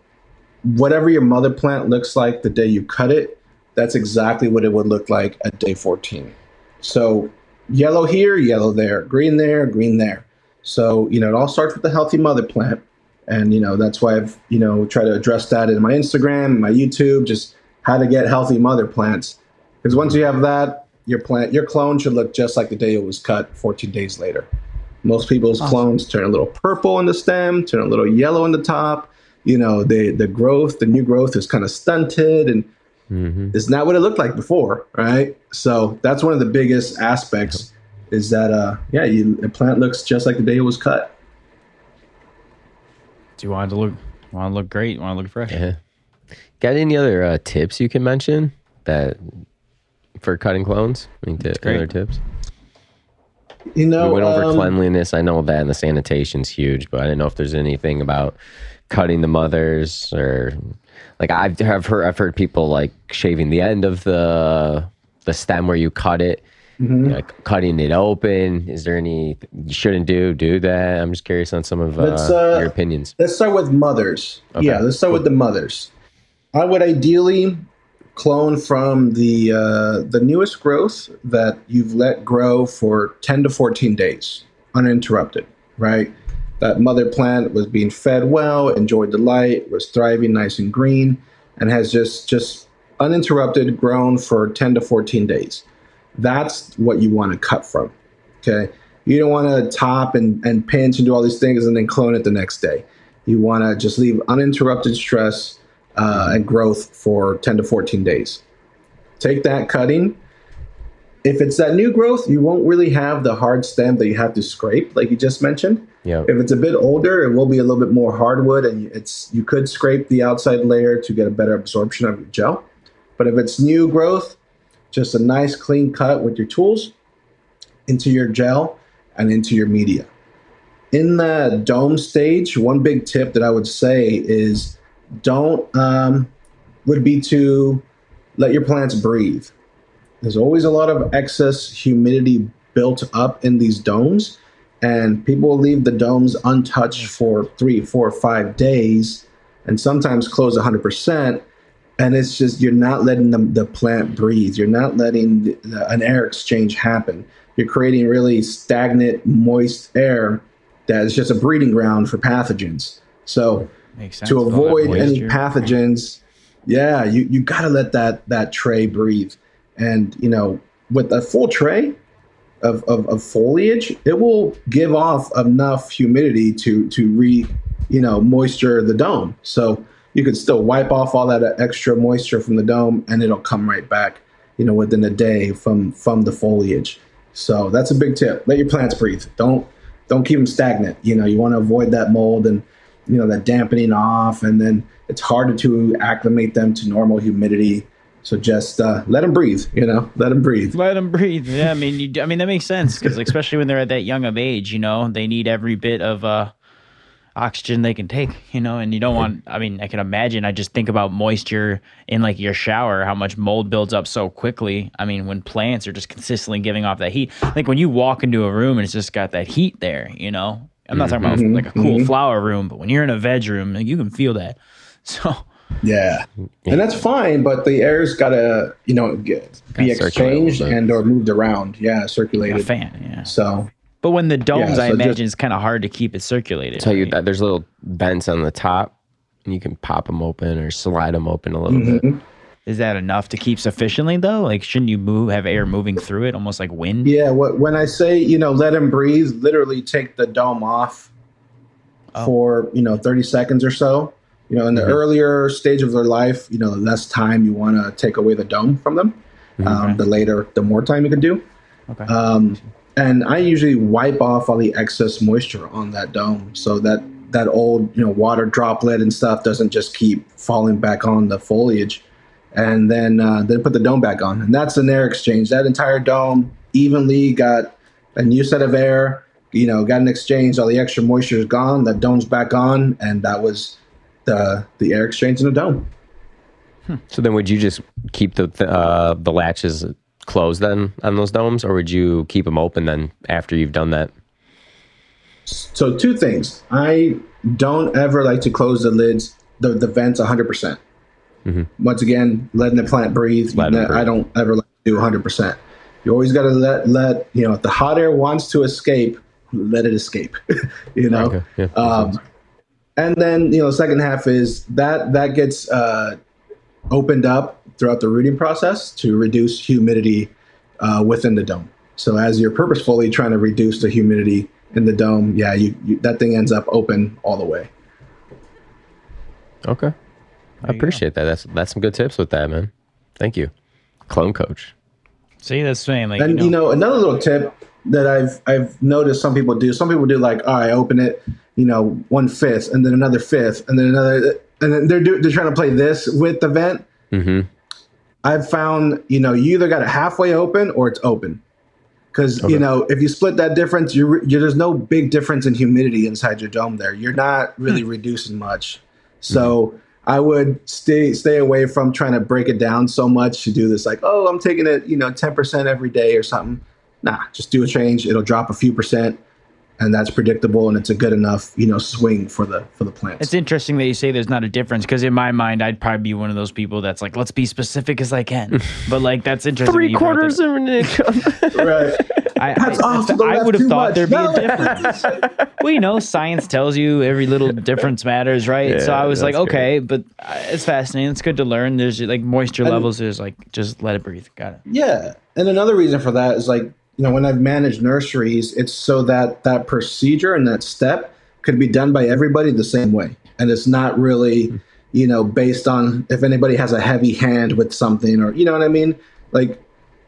whatever your mother plant looks like the day you cut it. That's exactly what it would look like at day 14. So yellow here, yellow there, green there, green there. So you know it all starts with the healthy mother plant and you know that's why I've you know tried to address that in my Instagram, my YouTube, just how to get healthy mother plants. Because once you have that, your plant, your clone should look just like the day it was cut 14 days later. Most people's clones turn a little purple in the stem, turn a little yellow in the top. You know, the the growth, the new growth is kind of stunted, and it's not what it looked like before, right? So that's one of the biggest aspects is that uh yeah, you, the plant looks just like the day it was cut. Do you want it to look want to look great? Want to look fresh? Yeah. Got any other uh, tips you can mention that for cutting clones? Any ti- great. other tips? You know, we went over um, cleanliness. I know that, and the sanitation's huge, but I didn't know if there's anything about cutting the mothers or like I've have heard I've heard people like shaving the end of the the stem where you cut it, Mm-hmm. like cutting it open. Is there any you shouldn't do? Do that. I'm just curious on some of uh, uh, your opinions. Let's start with mothers. Okay. Yeah, let's start with the mothers. I would ideally clone from the uh, the newest growth that you've let grow for 10 to 14 days uninterrupted, right? That mother plant was being fed well, enjoyed the light, was thriving nice and green, and has just just uninterrupted grown for 10 to 14 days. That's what you want to cut from. Okay. You don't want to top and, and pinch and do all these things and then clone it the next day. You want to just leave uninterrupted stress uh, and growth for 10 to 14 days. Take that cutting. If it's that new growth, you won't really have the hard stem that you have to scrape, like you just mentioned. Yeah. If it's a bit older, it will be a little bit more hardwood, and it's you could scrape the outside layer to get a better absorption of your gel. But if it's new growth, just a nice clean cut with your tools into your gel and into your media. In the dome stage, one big tip that I would say is don't um, would be to let your plants breathe. There's always a lot of excess humidity built up in these domes, and people leave the domes untouched for three, four, five days, and sometimes close 100%. And it's just you're not letting the, the plant breathe. You're not letting the, the- an air exchange happen. You're creating really stagnant, moist air that is just a breeding ground for pathogens. So to with all that avoid any pathogens yeah you, you got to let that that tray breathe and you know with a full tray of, of, of foliage it will give off enough humidity to to re you know moisture the dome. So you can still wipe off all that extra moisture from the dome and it'll come right back you know within a day from from the foliage. So that's a big tip. Let your plants breathe. Don't don't keep them stagnant. You know you want to avoid that mold and you know that dampening off and then it's harder to acclimate them to normal humidity so just uh, let them breathe you know let them breathe Let them breathe. Yeah, I mean, you, I mean that makes sense because especially when they're at that young of age, you know, they need every bit of uh, oxygen they can take, you know, and you don't want. I mean, I can imagine. I just think about moisture in like your shower, how much mold builds up so quickly. I mean, when plants are just consistently giving off that heat, like when you walk into a room and it's just got that heat there, you know. I'm not talking about like a cool flower room, but when you're in a veg room, like, you can feel that. So yeah and that's fine but the air's gotta you know get, be Gotta circulate exchanged and or moved around yeah circulated. a fan, yeah. so But when the domes, Yeah, I so just- imagine it's kind of hard to keep it circulated. tell you right? that there's little vents on the top, and you can pop them open or slide them open a little Mm-hmm. bit. Is that enough to keep sufficiently though? Like, shouldn't you move have air moving through it, almost like wind? Yeah, what, when I say you know let them breathe, literally take the dome off Oh. for you know thirty seconds or so. You know, in Mm-hmm. the earlier stage of their life, you know, the less time you want to take away the dome from them. Um, the later, the more time you can do. Okay. Um, and I usually wipe off all the excess moisture on that dome so that that old you know water droplet and stuff doesn't just keep falling back on the foliage. and then uh, then put the dome back on. And that's an air exchange. That entire dome evenly got a new set of air. You know, got an exchange. All the extra moisture is gone. that dome's back on, and that was the the air exchange in a dome. So then, would you just keep the uh, the latches closed then on those domes, or would you keep them open then after you've done that? So two things. I don't ever like to close the lids, the, the vents 100%. percent Once again, letting the plant breathe. Let Ne- breathe. I don't ever like to do 100%. You always got to let, let, you know, if the hot air wants to escape, let it escape, you know? Okay, yeah, um. And then, you know, second half is that, that gets uh, opened up throughout the rooting process to reduce humidity uh, within the dome. So as you're purposefully trying to reduce the humidity in the dome, yeah, you, you that thing ends up open all the way. Okay, I appreciate that. That's that's some good tips with that, man. Thank you, clone coach. See, that's saying like and you know, another little tip that I've I've noticed some people do. Some people do like, all right, open it, you know, one fifth, and then another fifth, and then another, and then they're do, they're trying to play this with the vent. Mm-hmm. I've found, you know, you either got it halfway open or it's open. Because Okay. you know, if you split that difference, you you there's no big difference in humidity inside your dome. There, you're not really reducing much. So I would stay stay away from trying to break it down so much to do this. Like, oh, I'm taking it, you know, ten percent every day or something. Nah, just do a change. It'll drop a few percent, and that's predictable, and it's a good enough, you know, swing for the for the plants. It's interesting that you say there's not a difference because in my mind, I'd probably be one of those people that's like, let's be specific as I can. but like, that's interesting. that quarters of an inch. right. I, That's I, off to I would have thought much. there'd be a difference. well, you know, science tells you every little difference matters, right? so I was like, that's okay, but uh, it's fascinating. It's good to learn. There's like moisture And- levels. There's like just let it breathe. Got it. Yeah, and another reason for that is like you know when I've managed nurseries, it's so that that procedure and that step could be done by everybody the same way, and it's not really you know based on if anybody has a heavy hand with something or you know what I mean. Like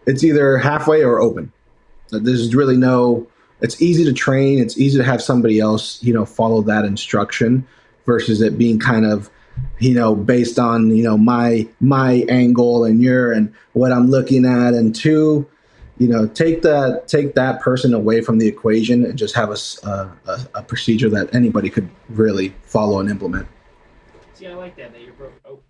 it's either halfway or open. There's really no. It's easy to train. It's easy to have somebody else you know follow that instruction versus it being kind of you know based on you know my my angle and your and what i'm looking at and two you know take that take that person away from the equation and just have a a procedure that anybody could really follow and implement See, I like that. That you're pro- oh.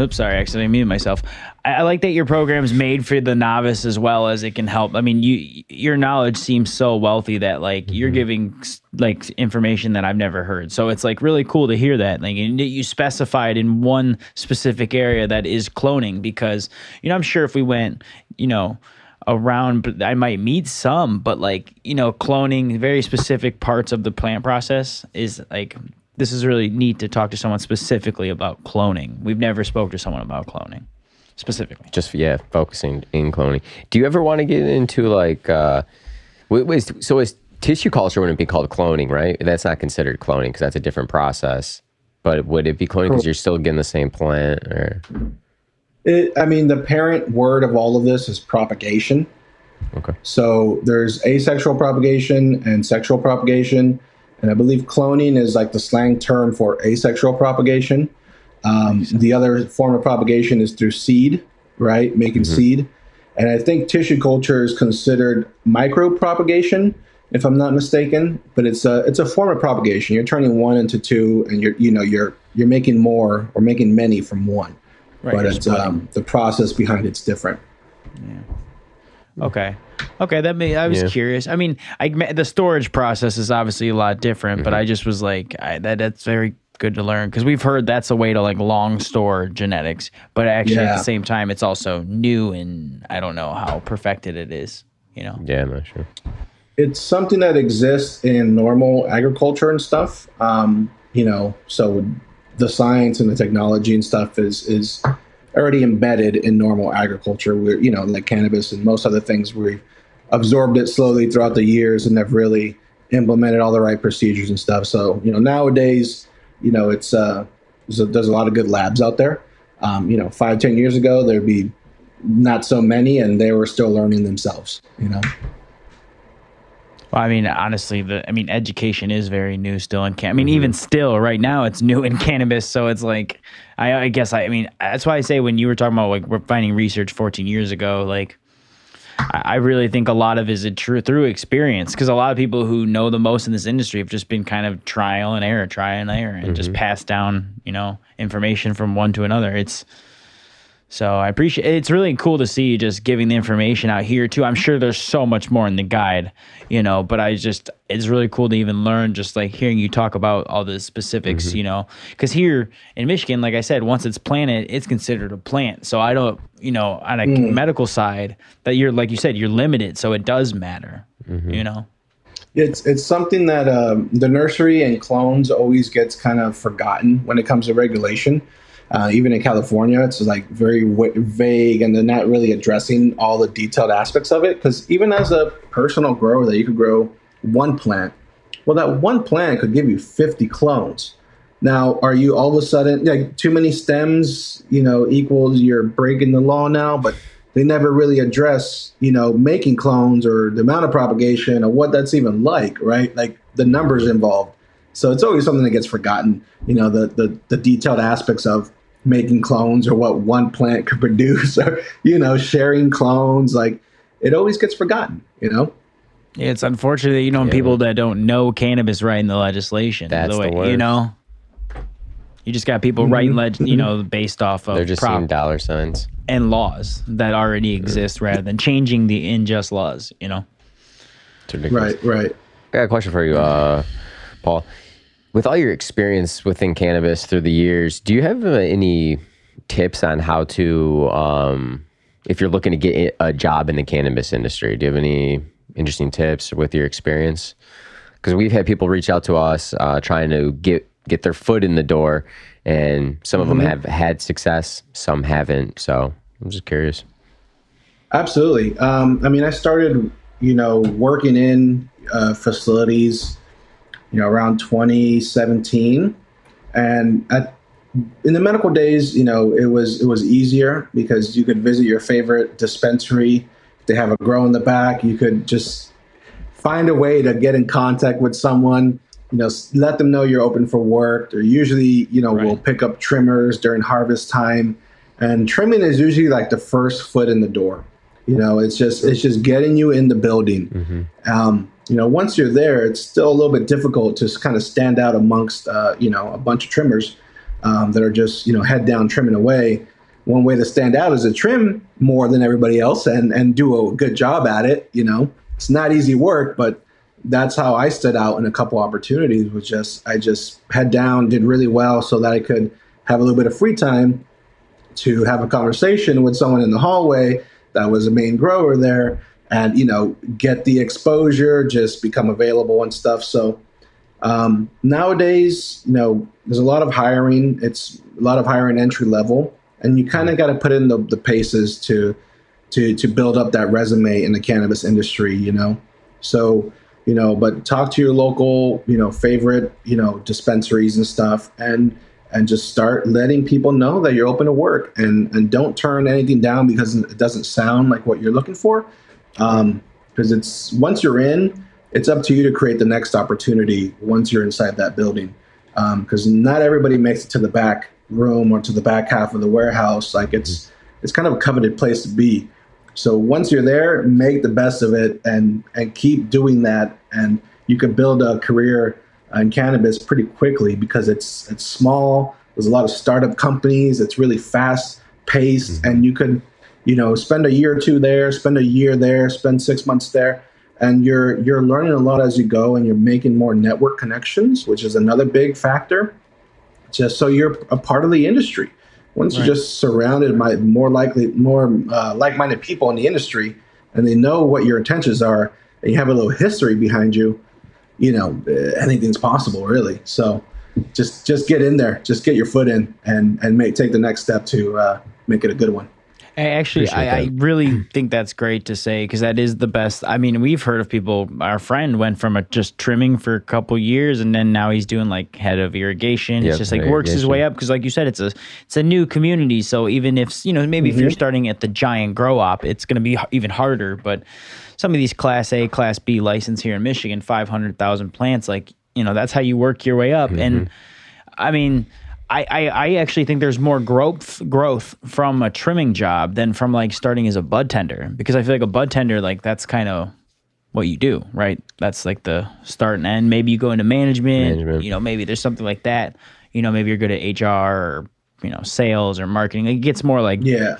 Oops, sorry, I accidentally muted myself. I, I like that your program's made for the novice as well as it can help. I mean, you your knowledge seems so wealthy that like you're mm-hmm. giving like information that I've never heard. So it's like really cool to hear that. Like and you specified in one specific area that is cloning because you know I'm sure if we went, you know, around but I might meet some, but like, you know, cloning very specific parts of the plant process is like this is really neat to talk to someone specifically about cloning. We've never spoke to someone about cloning specifically. Just yeah, focusing in cloning. Do you ever want to get into like uh, wait, wait, so is tissue culture wouldn't be called cloning, right? That's not considered cloning because that's a different process. But would it be cloning because you're still getting the same plant or? It, i mean the parent word of all of this is propagation. Okay. so there's asexual propagation and sexual propagation. And i believe cloning is like the slang term for asexual propagation. Um, the other form of propagation is through seed right? Making seed. And i think tissue culture is considered micro propagation if i'm not mistaken. But it's a it's a form of propagation. You're turning one into two and you're you know you're you're making more or making many from one Right, but it's um, the process behind it's different Yeah. Okay. Okay, that may I was Yeah. curious. I mean, I the storage process is obviously a lot different, but I just was like I, that that's very good to learn because we've heard that's a way to like long store genetics, but actually at the same time it's also new and I don't know how perfected it is, you know. Yeah, I'm not sure. it's something that exists in normal agriculture and stuff. Um, you know, so the science and the technology and stuff is is already embedded in normal agriculture. We're you know like cannabis and most other things. We've absorbed it slowly throughout the years and have really implemented all the right procedures and stuff. So you know nowadays, you know it's uh, there's a, there's a lot of good labs out there. Um, you know, five ten years ago there'd be not so many, and they were still learning themselves. You know. Well, I mean, honestly, the I mean, education is very new still in can. I mean, mm-hmm. even still, right now, it's new in cannabis. So it's like, I, I guess, I, I mean, that's why I say when you were talking about like we're finding research 14 years ago, like, I I really think a lot of is a true through experience because a lot of people who know the most in this industry have just been kind of trial and error, trial and error, and just mm-hmm. passed down, you know, information from one to another. It's so I appreciate it's really cool to see you just giving the information out here too. I'm sure there's so much more in the guide, you know, but I just it's really cool to even learn just like hearing you talk about all the specifics, mm-hmm. you know, because here in Michigan, like I said, once it's planted, it's considered a plant. So I don't, you know, on a mm. medical side, that you're like you said, you're limited, so it does matter, mm-hmm. you know. It's it's something that um, the nursery and clones always gets kind of forgotten when it comes to regulation. Uh, even in California, it's like very w- vague, and they're not really addressing all the detailed aspects of it. Because even as a personal grower, that you could grow one plant, well, that one plant could give you 50 clones. Now, are you all of a sudden like too many stems? You know, equals you're breaking the law now, but they never really address you know making clones or the amount of propagation or what that's even like, right? Like the numbers involved. So it's always something that gets forgotten. You know, the the, the detailed aspects of making clones or what one plant could produce, or you know, sharing clones. Like it always gets forgotten. You know. It's unfortunate that you know people that don't know cannabis writing the legislation. That's the the worst. you know. You just got people writing, leg, you know, based off of They're just prop seeing dollar signs. and laws that already exist, rather than changing the unjust laws. You know. Right. Right. I got a question for you, uh, Paul. With all your experience within cannabis through the years, do you have uh, any tips on how to, um, if you're looking to get a job in the cannabis industry, do you have any interesting tips with your experience? Because we've had people reach out to us uh, trying to get get their foot in the door, and some of them have had success, some haven't. So I'm just curious. Absolutely. Um, I mean, I started, you know, working in uh, facilities, you know, around 2017, and at, in the medical days, you know, it was it was easier because you could visit your favorite dispensary. They have a grow in the back. You could just find a way to get in contact with someone. You know, let them know you're open for work. Or usually, you know, we'll pick up trimmers during harvest time, and trimming is usually like the first foot in the door. You know, it's just it's just getting you in the building. Um, you know, once you're there, it's still a little bit difficult to kind of stand out amongst uh, you know a bunch of trimmers um, that are just you know head down trimming away. One way to stand out is to trim more than everybody else and and do a good job at it. You know, it's not easy work, but that's how I stood out in a couple opportunities. Was just I just head down, did really well, so that I could have a little bit of free time to have a conversation with someone in the hallway that was a main grower there and you know get the exposure just become available and stuff. So um, nowadays you know there's a lot of hiring. It's a lot of hiring entry level and you kind of got to put in the, the paces to to to build up that resume in the cannabis industry you know? So you know but talk to your local you know favorite you know dispensaries and stuff and and just start letting people know that you're open to work and and don't turn anything down because it doesn't sound like what you're looking for um because it's once you're in it's up to you to create the next opportunity once you're inside that building. Um, because not everybody makes it to the back room or to the back half of the warehouse. Like it's mm-hmm. it's kind of a coveted place to be. So once you're there make the best of it and and keep doing that. And you can build a career in cannabis pretty quickly because it's it's small. There's a lot of startup companies. It's really fast paced mm-hmm. and you could you know spend a year or two there spend a year there spend six months there and you're you're learning a lot as you go and you're making more network connections which is another big factor. Just so you're a part of the industry. Once you're just surrounded by more likely more uh, like-minded people in the industry and they know what your intentions are and you have a little history behind you you know uh, anything's possible really. So just just get in there. Just get your foot in and and make take the next step to uh, make it a good one I actually, I, I really think that's great to say because that is the best. I mean, we've heard of people. Our friend went from a, just trimming for a couple years, and then now he's doing like head of irrigation. Yep, it's just like works his way up because, like you said, it's a it's a new community. So even if you know maybe if you're starting at the giant grow op, it's going to be even harder. But some of these Class A, Class B license here in Michigan, five hundred thousand plants, like you know that's how you work your way up. And I mean, I, I, I actually think there's more growth growth from a trimming job than from like starting as a bud tender because I feel like a bud tender like that's kind of what you do, right? That's like the start and end. Maybe you go into management, Management. you know, maybe there's something like that. You know, maybe you're good at HR or you know sales or marketing. It gets more like Yeah.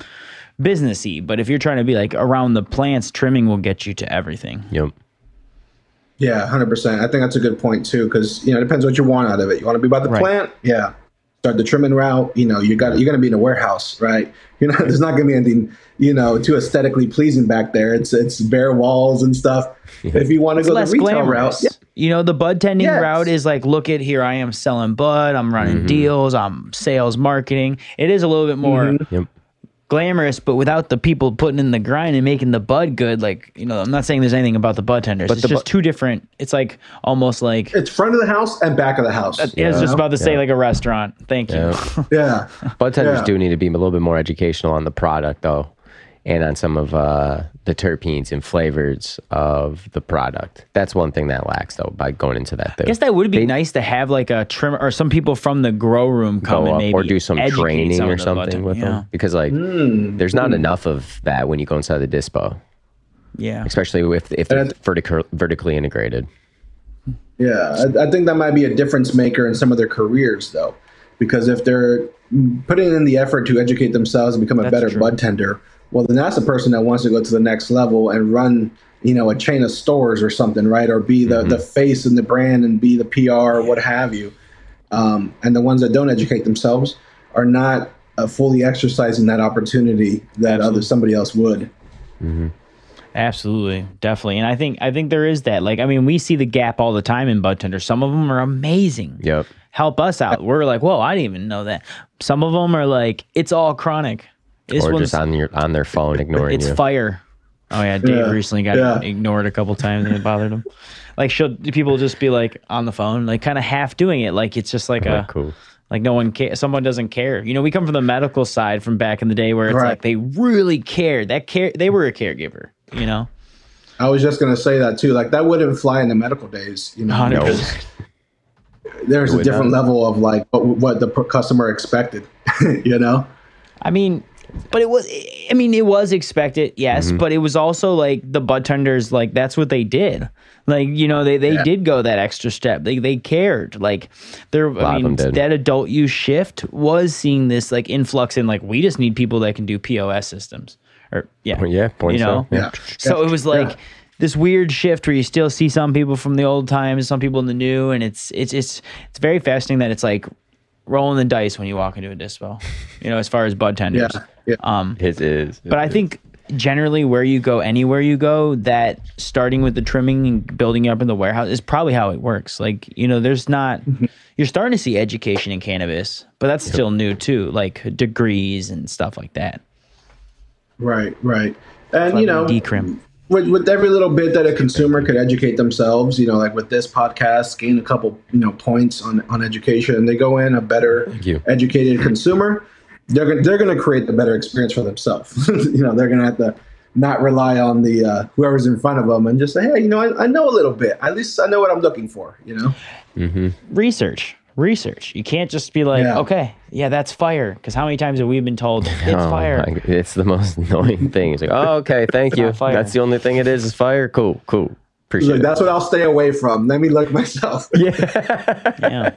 businessy. But if you're trying to be like around the plants, trimming will get you to everything. Yep. Yeah, hundred percent. I think that's a good point too, because you know it depends what you want out of it. You want to be by the Right. plant, yeah. Start the trimming route. You know, you got you're going to be in a warehouse, right? You know. There's not going to be anything, you know, too aesthetically pleasing back there. It's it's bare walls and stuff. If you want to It's go the less retail glamorous. route, yeah, You know, the bud tending Yes. route is like, look at here, I am selling bud, I'm running Mm-hmm. deals, I'm sales marketing. It is a little bit more Mm-hmm. Yep. Glamorous, but without the people putting in the grind and making the bud good. Like, you know, I'm not saying there's anything about the bud tenders. But it's just bu- two different. It's like almost like it's front of the house and back of the house. Uh, I was just about to say like a restaurant. Thank you. Yeah. yeah, Bud tenders Yeah. do need to be a little bit more educational on the product, though, and on some of uh, the terpenes and flavors of the product. That's one thing that lacks, though, by going into that. I guess that would be They- nice to have like a trimmer or some people from the grow room come go and up maybe or do some training some or of the bud something tend- with yeah. them because like there's not enough of that when you go inside the dispo Yeah. especially if if they're vertical, vertically integrated Yeah, I, I think that might be a difference maker in some of their careers, though, because if they're putting in the effort to educate themselves and become a That's better true. bud tender, well, then that's the person that wants to go to the next level and run, you know, a chain of stores or something, right? Or be the the face and the brand and be the PR or what have you. Um, and the ones that don't educate themselves are not uh, fully exercising that opportunity that other somebody else would. mm-hmm. Absolutely, definitely, and I think I think there is that. Like, I mean, we see the gap all the time in bud tenders. Some of them are amazing. yep Help us out. We're like, whoa, I didn't even know that. Some of them are like, it's all chronic. This or one's just on your on their phone ignoring it's you It's fire. Oh yeah, Dave Yeah, recently got yeah. ignored a couple times and it bothered him. Like, she'll people just be like on the phone, like kind of half doing it, like it's just like Oh, a cool like no one care. Someone doesn't care. You know, we come from the medical side from back in the day where it's Right. like they really cared. That care, they were a caregiver. You know, I was just gonna say that too. Like that wouldn't fly in the medical days, you know. No. there's a different not. level of like what, what the customer expected, you know. I mean, but it was. I mean, it was expected, yes, Mm-hmm. but it was also like the bud tenders. Like that's what they did. Like you know, they they Yeah. did go that extra step. They they cared. Like there. I mean, that adult use shift was seeing this like influx in like we just need people that can do POS systems. Or yeah, yeah point you know. Yeah. So it was like Yeah. this weird shift where you still see some people from the old times, some people in the new, and it's it's it's it's very fascinating that it's like rolling the dice when you walk into a dispo. You know, as far as bud tenders. Yeah, yeah. Um, It is. but I think generally where you go, anywhere you go, that starting with the trimming and building up in the warehouse is probably how it works. Like, you know, there's not, you're starting to see education in cannabis, but that's still new too, like degrees and stuff like that. Right, right. And you know, decrim. with, with every little bit that a consumer could educate themselves, you know, like with this podcast, gain a couple, you know, points on on education, and they go in a better you. educated consumer. They're gonna they're gonna create the better experience for themselves. you know, they're gonna have to not rely on the uh, whoever's in front of them and just say, hey, you know, I, I know a little bit. At least I know what I'm looking for. You know. Research, research. You can't just be like, Yeah. okay, yeah, that's fire. Because how many times have we been told it's Oh, fire? my- it's the most annoying thing. It's like, oh, okay, thank you. fire. That's the only thing it is is fire. Cool, cool. Appreciate Like, it. that's what I'll stay away from. Let me look myself. yeah. yeah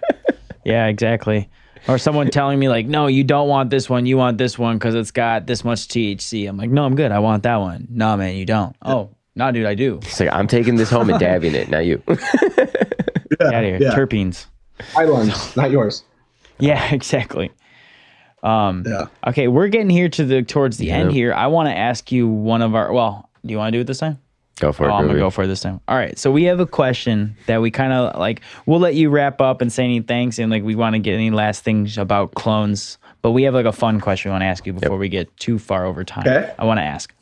yeah exactly or someone telling me like no you don't want this one. You want this one because it's got this much thc i'm like no i'm good. I want that one. No man you don't. Oh no dude i do. It's like I'm taking this home and dabbing it, not you. Get out of here. yeah. terpenes. Islands, not yours. yeah exactly. Um Yeah. okay we're getting here to the towards the end here. I want to ask you one of our well do you want to do it this time Go for it. Oh, I'm gonna go for it this time. All right. So we have a question that we kind of like. We'll let you wrap up and say any thanks, and like we want to get any last things about clones. But we have like a fun question we want to ask you before we get too far over time. Okay. I want to ask.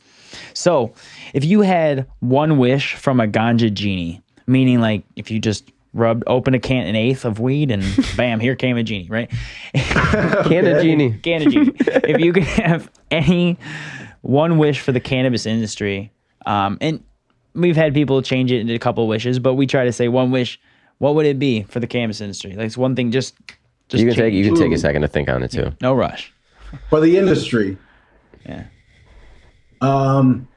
So, if you had one wish from a ganja genie, meaning like if you just rubbed open a can an eighth of weed and bam, here came a genie, right? Canna Genie. Canna genie. if you could have any one wish for the cannabis industry, um, and we've had people change it into a couple wishes, but we try to say one wish. What would it be for the cannabis industry? Like it's one thing, just just You can take you can take a second to think on it too. no rush. For the industry, Yeah. um,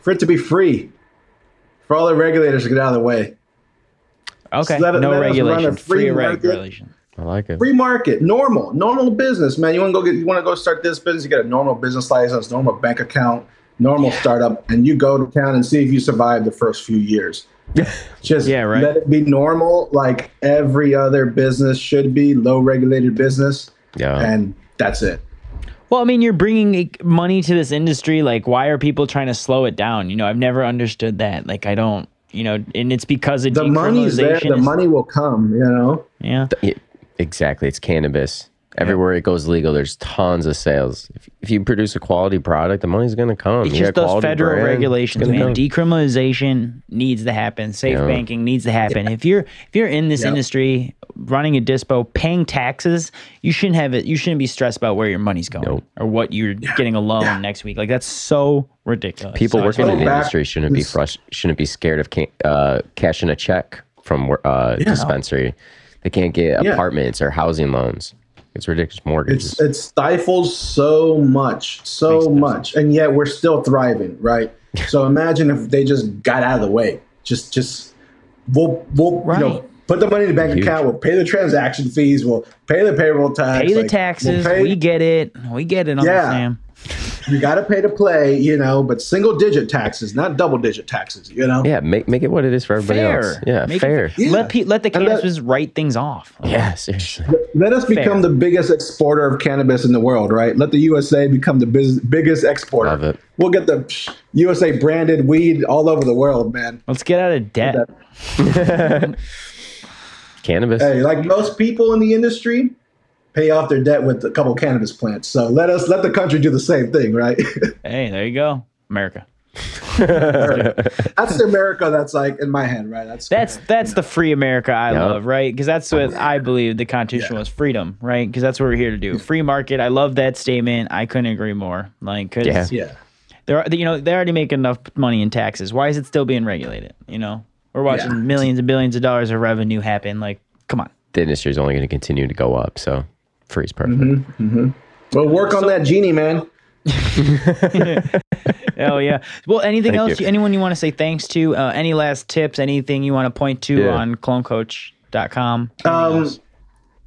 for it to be free, for all the regulators to get out of the way. Okay. let it- no let us run a regulation. free Free market. regulation. I like it. Free market, normal, normal business, man. You want to go get, you want to go start this business. You get a normal business license, normal bank account, normal startup, and you go to town and see if you survive the first few years. Just Yeah, right. let it be normal, like every other business should be, low regulated business, Yeah. and that's it. Well, I mean, you're bringing money to this industry. Like, why are people trying to slow it down? You know, I've never understood that. Like, I don't. You know, and it's because of The money's there. The is- money will come. You know. Yeah. Yeah, exactly. It's cannabis. Everywhere it goes legal, there's tons of sales. If, if you produce a quality product, the money's going to come. It's You just those federal brand, regulations, man. come. Decriminalization needs to happen. Safe Yeah. banking needs to happen. If you're if you're in this Yep. industry, running a dispo, paying taxes, you shouldn't have it. You shouldn't be stressed about where your money's going Nope. or what you're getting a loan next week. Like that's so ridiculous. People So working in the back- industry shouldn't be frust- shouldn't be scared of ca- uh, cashing a check from wor- uh, dispensary. They can't get Yeah. apartments or housing loans. It's ridiculous mortgages. It's it stifles so much, so much, and yet we're still thriving, right? So imagine if they just got out of the way. Just just we'll we'll you know put the money in the bank Huge. account. We'll pay the transaction fees. We'll pay the payroll tax. pay the like, taxes. we'll pay- we get it. We get it, Uncle Yeah. Sam. You got to pay to play, you know, but single digit taxes, not double digit taxes. You know. yeah, make make it what it is for everybody Fair. else. Yeah, Make it fair. fair. Let pe- let the And that- cannabis write things off. Yeah, seriously. Let us become Fair. the biggest exporter of cannabis in the world, right? Let the USA become the biz- biggest exporter. Love it. We'll get the USA branded weed all over the world, man. Let's get out of debt. Cannabis. Hey, like most people in the industry, pay off their debt with a couple cannabis plants. So let us let the country do the same thing, right? Hey, there you go, America. that's the America that's like in my head, right? That's That's that's the free America I Yeah. love, right? Because that's what I believe the Constitution was freedom, right? Because that's what we're here to do. Free market. I love that statement. I couldn't agree more. Like, cause Yeah. yeah. they're you know they already make enough money in taxes. Why is it still being regulated? You know, we're watching Yeah. millions and billions of dollars of revenue happen. Like, come on. the industry is only going to continue to go up. So free is perfect. Mm-hmm. Well, work on that genie, man. Oh yeah. Well, anything Thank else? you. Anyone you want to say thanks to? Uh, any last tips? Anything you want to point to Yeah. on clonecoach.com? Anything Um, else?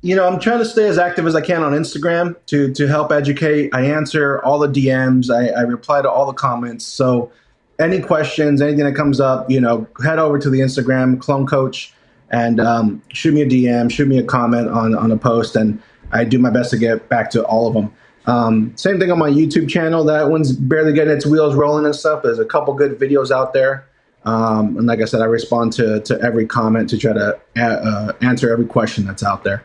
you know, I'm trying to stay as active as I can on Instagram to to help educate. I answer all the DMs. I, I reply to all the comments. So any questions, anything that comes up, you know, head over to the Instagram Clone Coach and um, shoot me a DM, shoot me a comment on on a post, and I do my best to get back to all of them. Um, same thing on my YouTube channel. That one's barely getting its wheels rolling and stuff. There's a couple good videos out there. Um, and like I said, I respond to, to every comment to try to uh, uh, answer every question that's out there.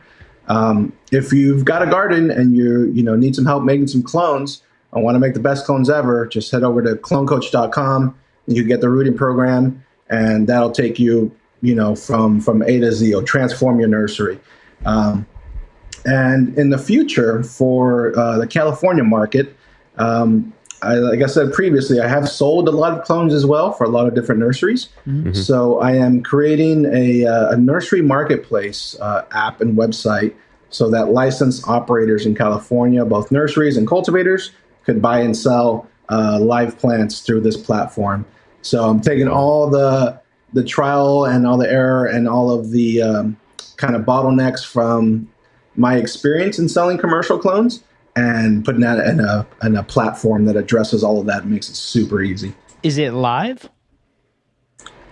Um, if you've got a garden and you you know need some help making some clones, I want to make the best clones ever. Just head over to clonecoach.com. and You get the rooting program, and that'll take you you know from from A to Z. Or transform your nursery. Um, and in the future, for uh, the California market, um, I, like I said previously, I have sold a lot of clones as well for a lot of different nurseries. So I am creating a, uh, a nursery marketplace uh, app and website so that licensed operators in California, both nurseries and cultivators, could buy and sell uh, live plants through this platform. So I'm taking all the the trial and all the error and all of the um, kind of bottlenecks from my experience in selling commercial clones and putting that in a in a platform that addresses all of that makes it super easy. Is it live?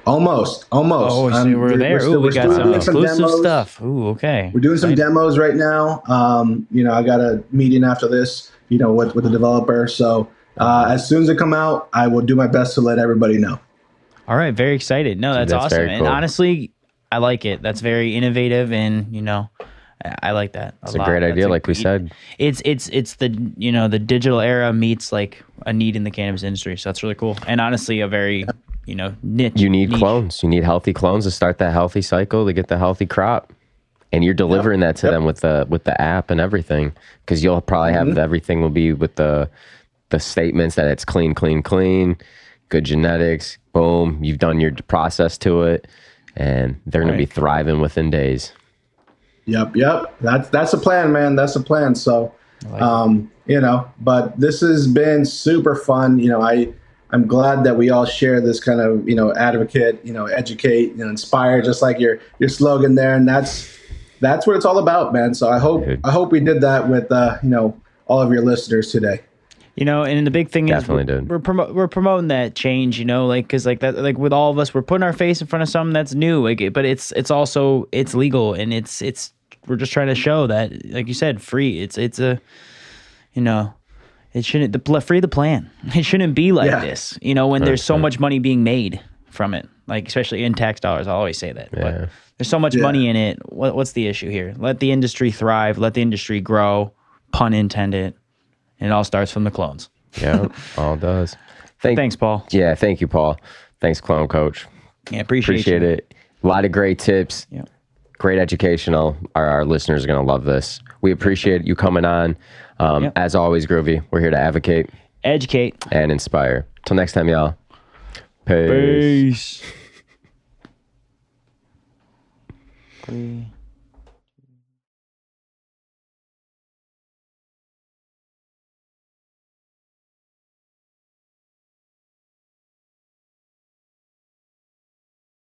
Almost, almost. Oh, so Um, we're there. still- Ooh, we we're got still some doing exclusive demos. stuff. Ooh, okay. We're doing some demos right now. Um, you know, I got a meeting after this. You know, with with the developer. So uh, as soon as it come out, I will do my best to let everybody know. All right, very excited. No, that's, that's awesome. very And cool. honestly, I like it. That's very innovative, and you know, I, I like that. It's a great idea, like we said. It's it's it's the you know the digital era meets like a need in the cannabis industry. So that's really cool, and honestly, a very you know niche. You need niche. clones. You need healthy clones to start that healthy cycle to get the healthy crop. And you're delivering that to them with the with the app and everything, because you'll probably have Mm-hmm. everything will be with the the statements that it's clean, clean, clean, good genetics. Boom, you've done your process to it, and they're going to be thriving within days. Yep, yep. That's that's the plan, man. That's the plan. So, um, you know, but this has been super fun. You know, I I'm glad that we all share this kind of you know advocate, you know, educate, you know, inspire, just like your your slogan there, and that's that's what it's all about, man. So I hope Good. I hope we did that with uh, you know all of your listeners today. You know, and the big thing Definitely is we're, did. we're, promo- we're promoting that change. You know, like because like that, like with all of us, we're putting our face in front of something that's new. Like, but it's it's also it's legal and it's it's we're just trying to show that, like you said, free. It's it's a, you know, it shouldn't the free the plan. It shouldn't be like Yeah. this. You know, when there's so much money being made from it, like especially in tax dollars. I always say that, Yeah. but there's so much Yeah. money in it. What, what's the issue here? Let the industry thrive. Let the industry grow. Pun intended. And it all starts from the clones. Yeah, all does. Thank, Thanks, Paul. Yeah, thank you, Paul. Thanks, Clone Coach. Yeah, appreciate, Appreciate you. it. A lot of great tips. Yeah. Great educational. Our, our listeners are going to love this. We appreciate you coming on. Um, Yep. As always, Groovy, we're here to advocate Educate. and inspire. Till next time, y'all. Peace. Peace.